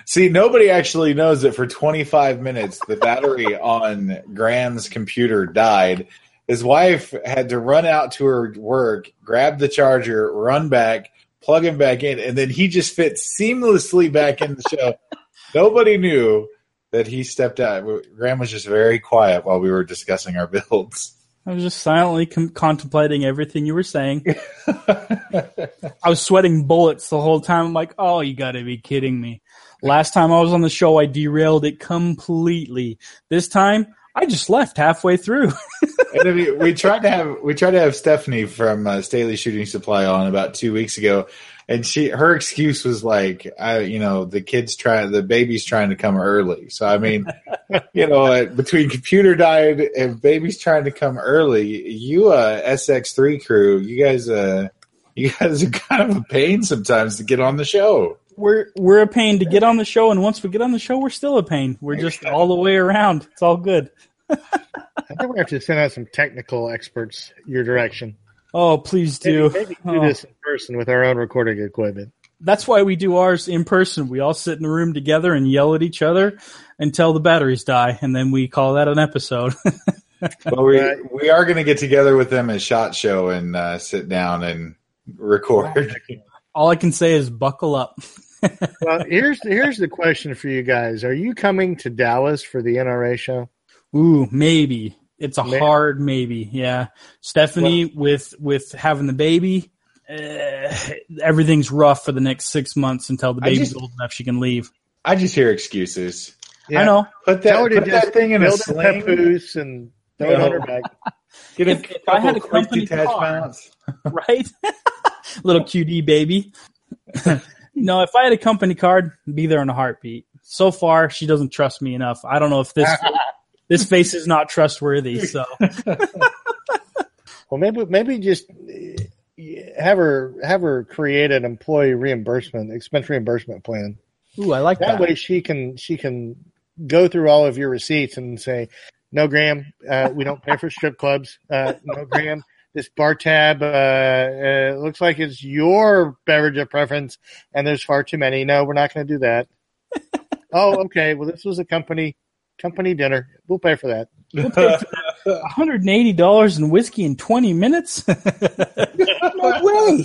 D: See, nobody actually knows that for 25 minutes the battery on Graham's computer died. His wife had to run out to her work, grab the charger, run back, plug him back in, and then he just fit seamlessly back in the show. nobody knew that he stepped out. Graham was just very quiet while we were discussing our builds.
E: I was just silently com- contemplating everything you were saying. I was sweating bullets the whole time. I'm like, oh, you got to be kidding me. Last time I was on the show, I derailed it completely. This time, I just left halfway through.
D: and we, we, tried to have we tried to have Stephanie from uh, Staley Shooting Supply on about two weeks ago, and she her excuse was like, I you know the kids trying the baby's trying to come early. So I mean, you know, between computer died and babies trying to come early, you uh SX3 crew, you guys uh you guys are kind of a pain sometimes to get on the show.
E: We're we're a pain to get on the show, and once we get on the show, we're still a pain. We're just all the way around. It's all good.
C: I think we have to send out some technical experts your direction.
E: Oh, please do.
C: Maybe, maybe do
E: oh.
C: this in person with our own recording equipment.
E: That's why we do ours in person. We all sit in a room together and yell at each other until the batteries die, and then we call that an episode.
D: well, we we are going to get together with them at Shot Show and uh, sit down and record.
E: All I can say is buckle up.
C: well, here's here's the question for you guys: Are you coming to Dallas for the NRA show?
E: Ooh, maybe. It's a
C: Maybe.
E: hard maybe. Yeah, Stephanie with with having the baby. Uh, everything's rough for the next six months until the baby's
D: just-
E: old enough she can leave.
D: I just hear excuses.
E: I know.
D: Put
C: Tell her
D: that, put
C: just
D: that thing in a
C: build
D: sling.
C: papoose and throw it
D: Yeah.
C: on her back.
D: Get a
E: If- if I had
D: couple
E: a
D: quick
E: company car-
D: mounts.
E: Right? Little QD baby. no, if I had a company card, be there in a heartbeat. So far, she doesn't trust me enough. I don't know if this this face is not trustworthy. So
C: Well, maybe maybe just eh, have her have her create an employee reimbursement expense reimbursement plan.
E: ooh, I like
C: That
E: that.
C: way, she can she can go through all of your receipts and say, "No, Graham, uh, we don't pay for strip clubs. Uh, no, Graham, this bar tab uh, uh, looks like it's your beverage of preference, and there's far too many. No, we're not going to do that. oh, okay. Well, this was a company company dinner. We'll pay for that.
E: $180 in whiskey in 20 minutes? no way.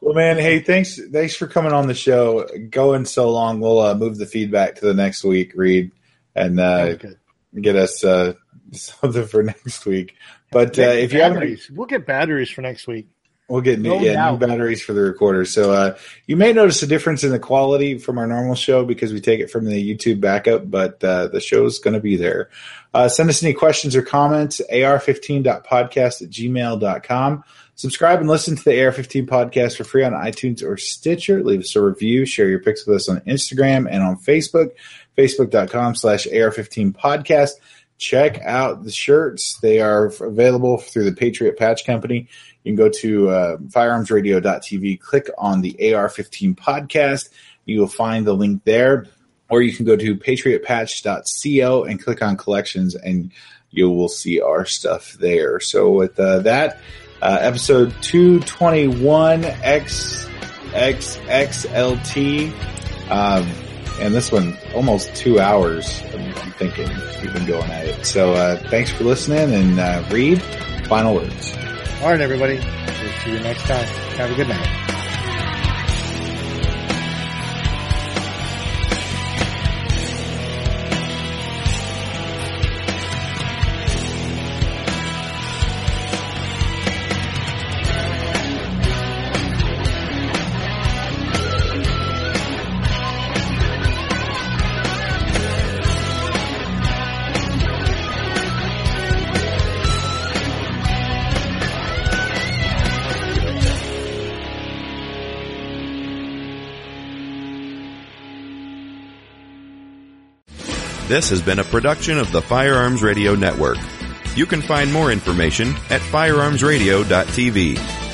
D: well, man, hey, thanks, thanks for coming on the show. Going so long, we'll uh, move the feedback to the next week, Reed, and uh, get us uh, something for next week. But uh, if you haven't,
C: we'll get batteries for next week.
D: we'll get new, yeah, new batteries for the recorder. So uh, you may notice a difference in the quality from our normal show because we take it from the YouTube backup, but uh, the show's going to be there. Uh, send us any questions or comments, ar15.podcast at gmail.com. Subscribe and listen to the AR15 podcast for free on iTunes or Stitcher. Leave us a review. Share your pics with us on Instagram and on Facebook, facebook.com slash AR15 podcast. Check out the shirts. They are available through the Patriot Patch Company. You can go to uh, firearmsradio.tv, click on the AR15 podcast. You will find the link there. Or you can go to patriotpatch.co and click on collections, and you will see our stuff there. So, with uh, that, uh, episode 221 XXXLT. Um, and this one almost two hours. I'm, thinking we've been going at it. So, uh, thanks for listening and uh, Reed, final words.
C: All right, everybody. We'll see you next time. Have a good night.
B: This has been a production of the Firearms Radio Network. You can find more information at firearmsradio.tv.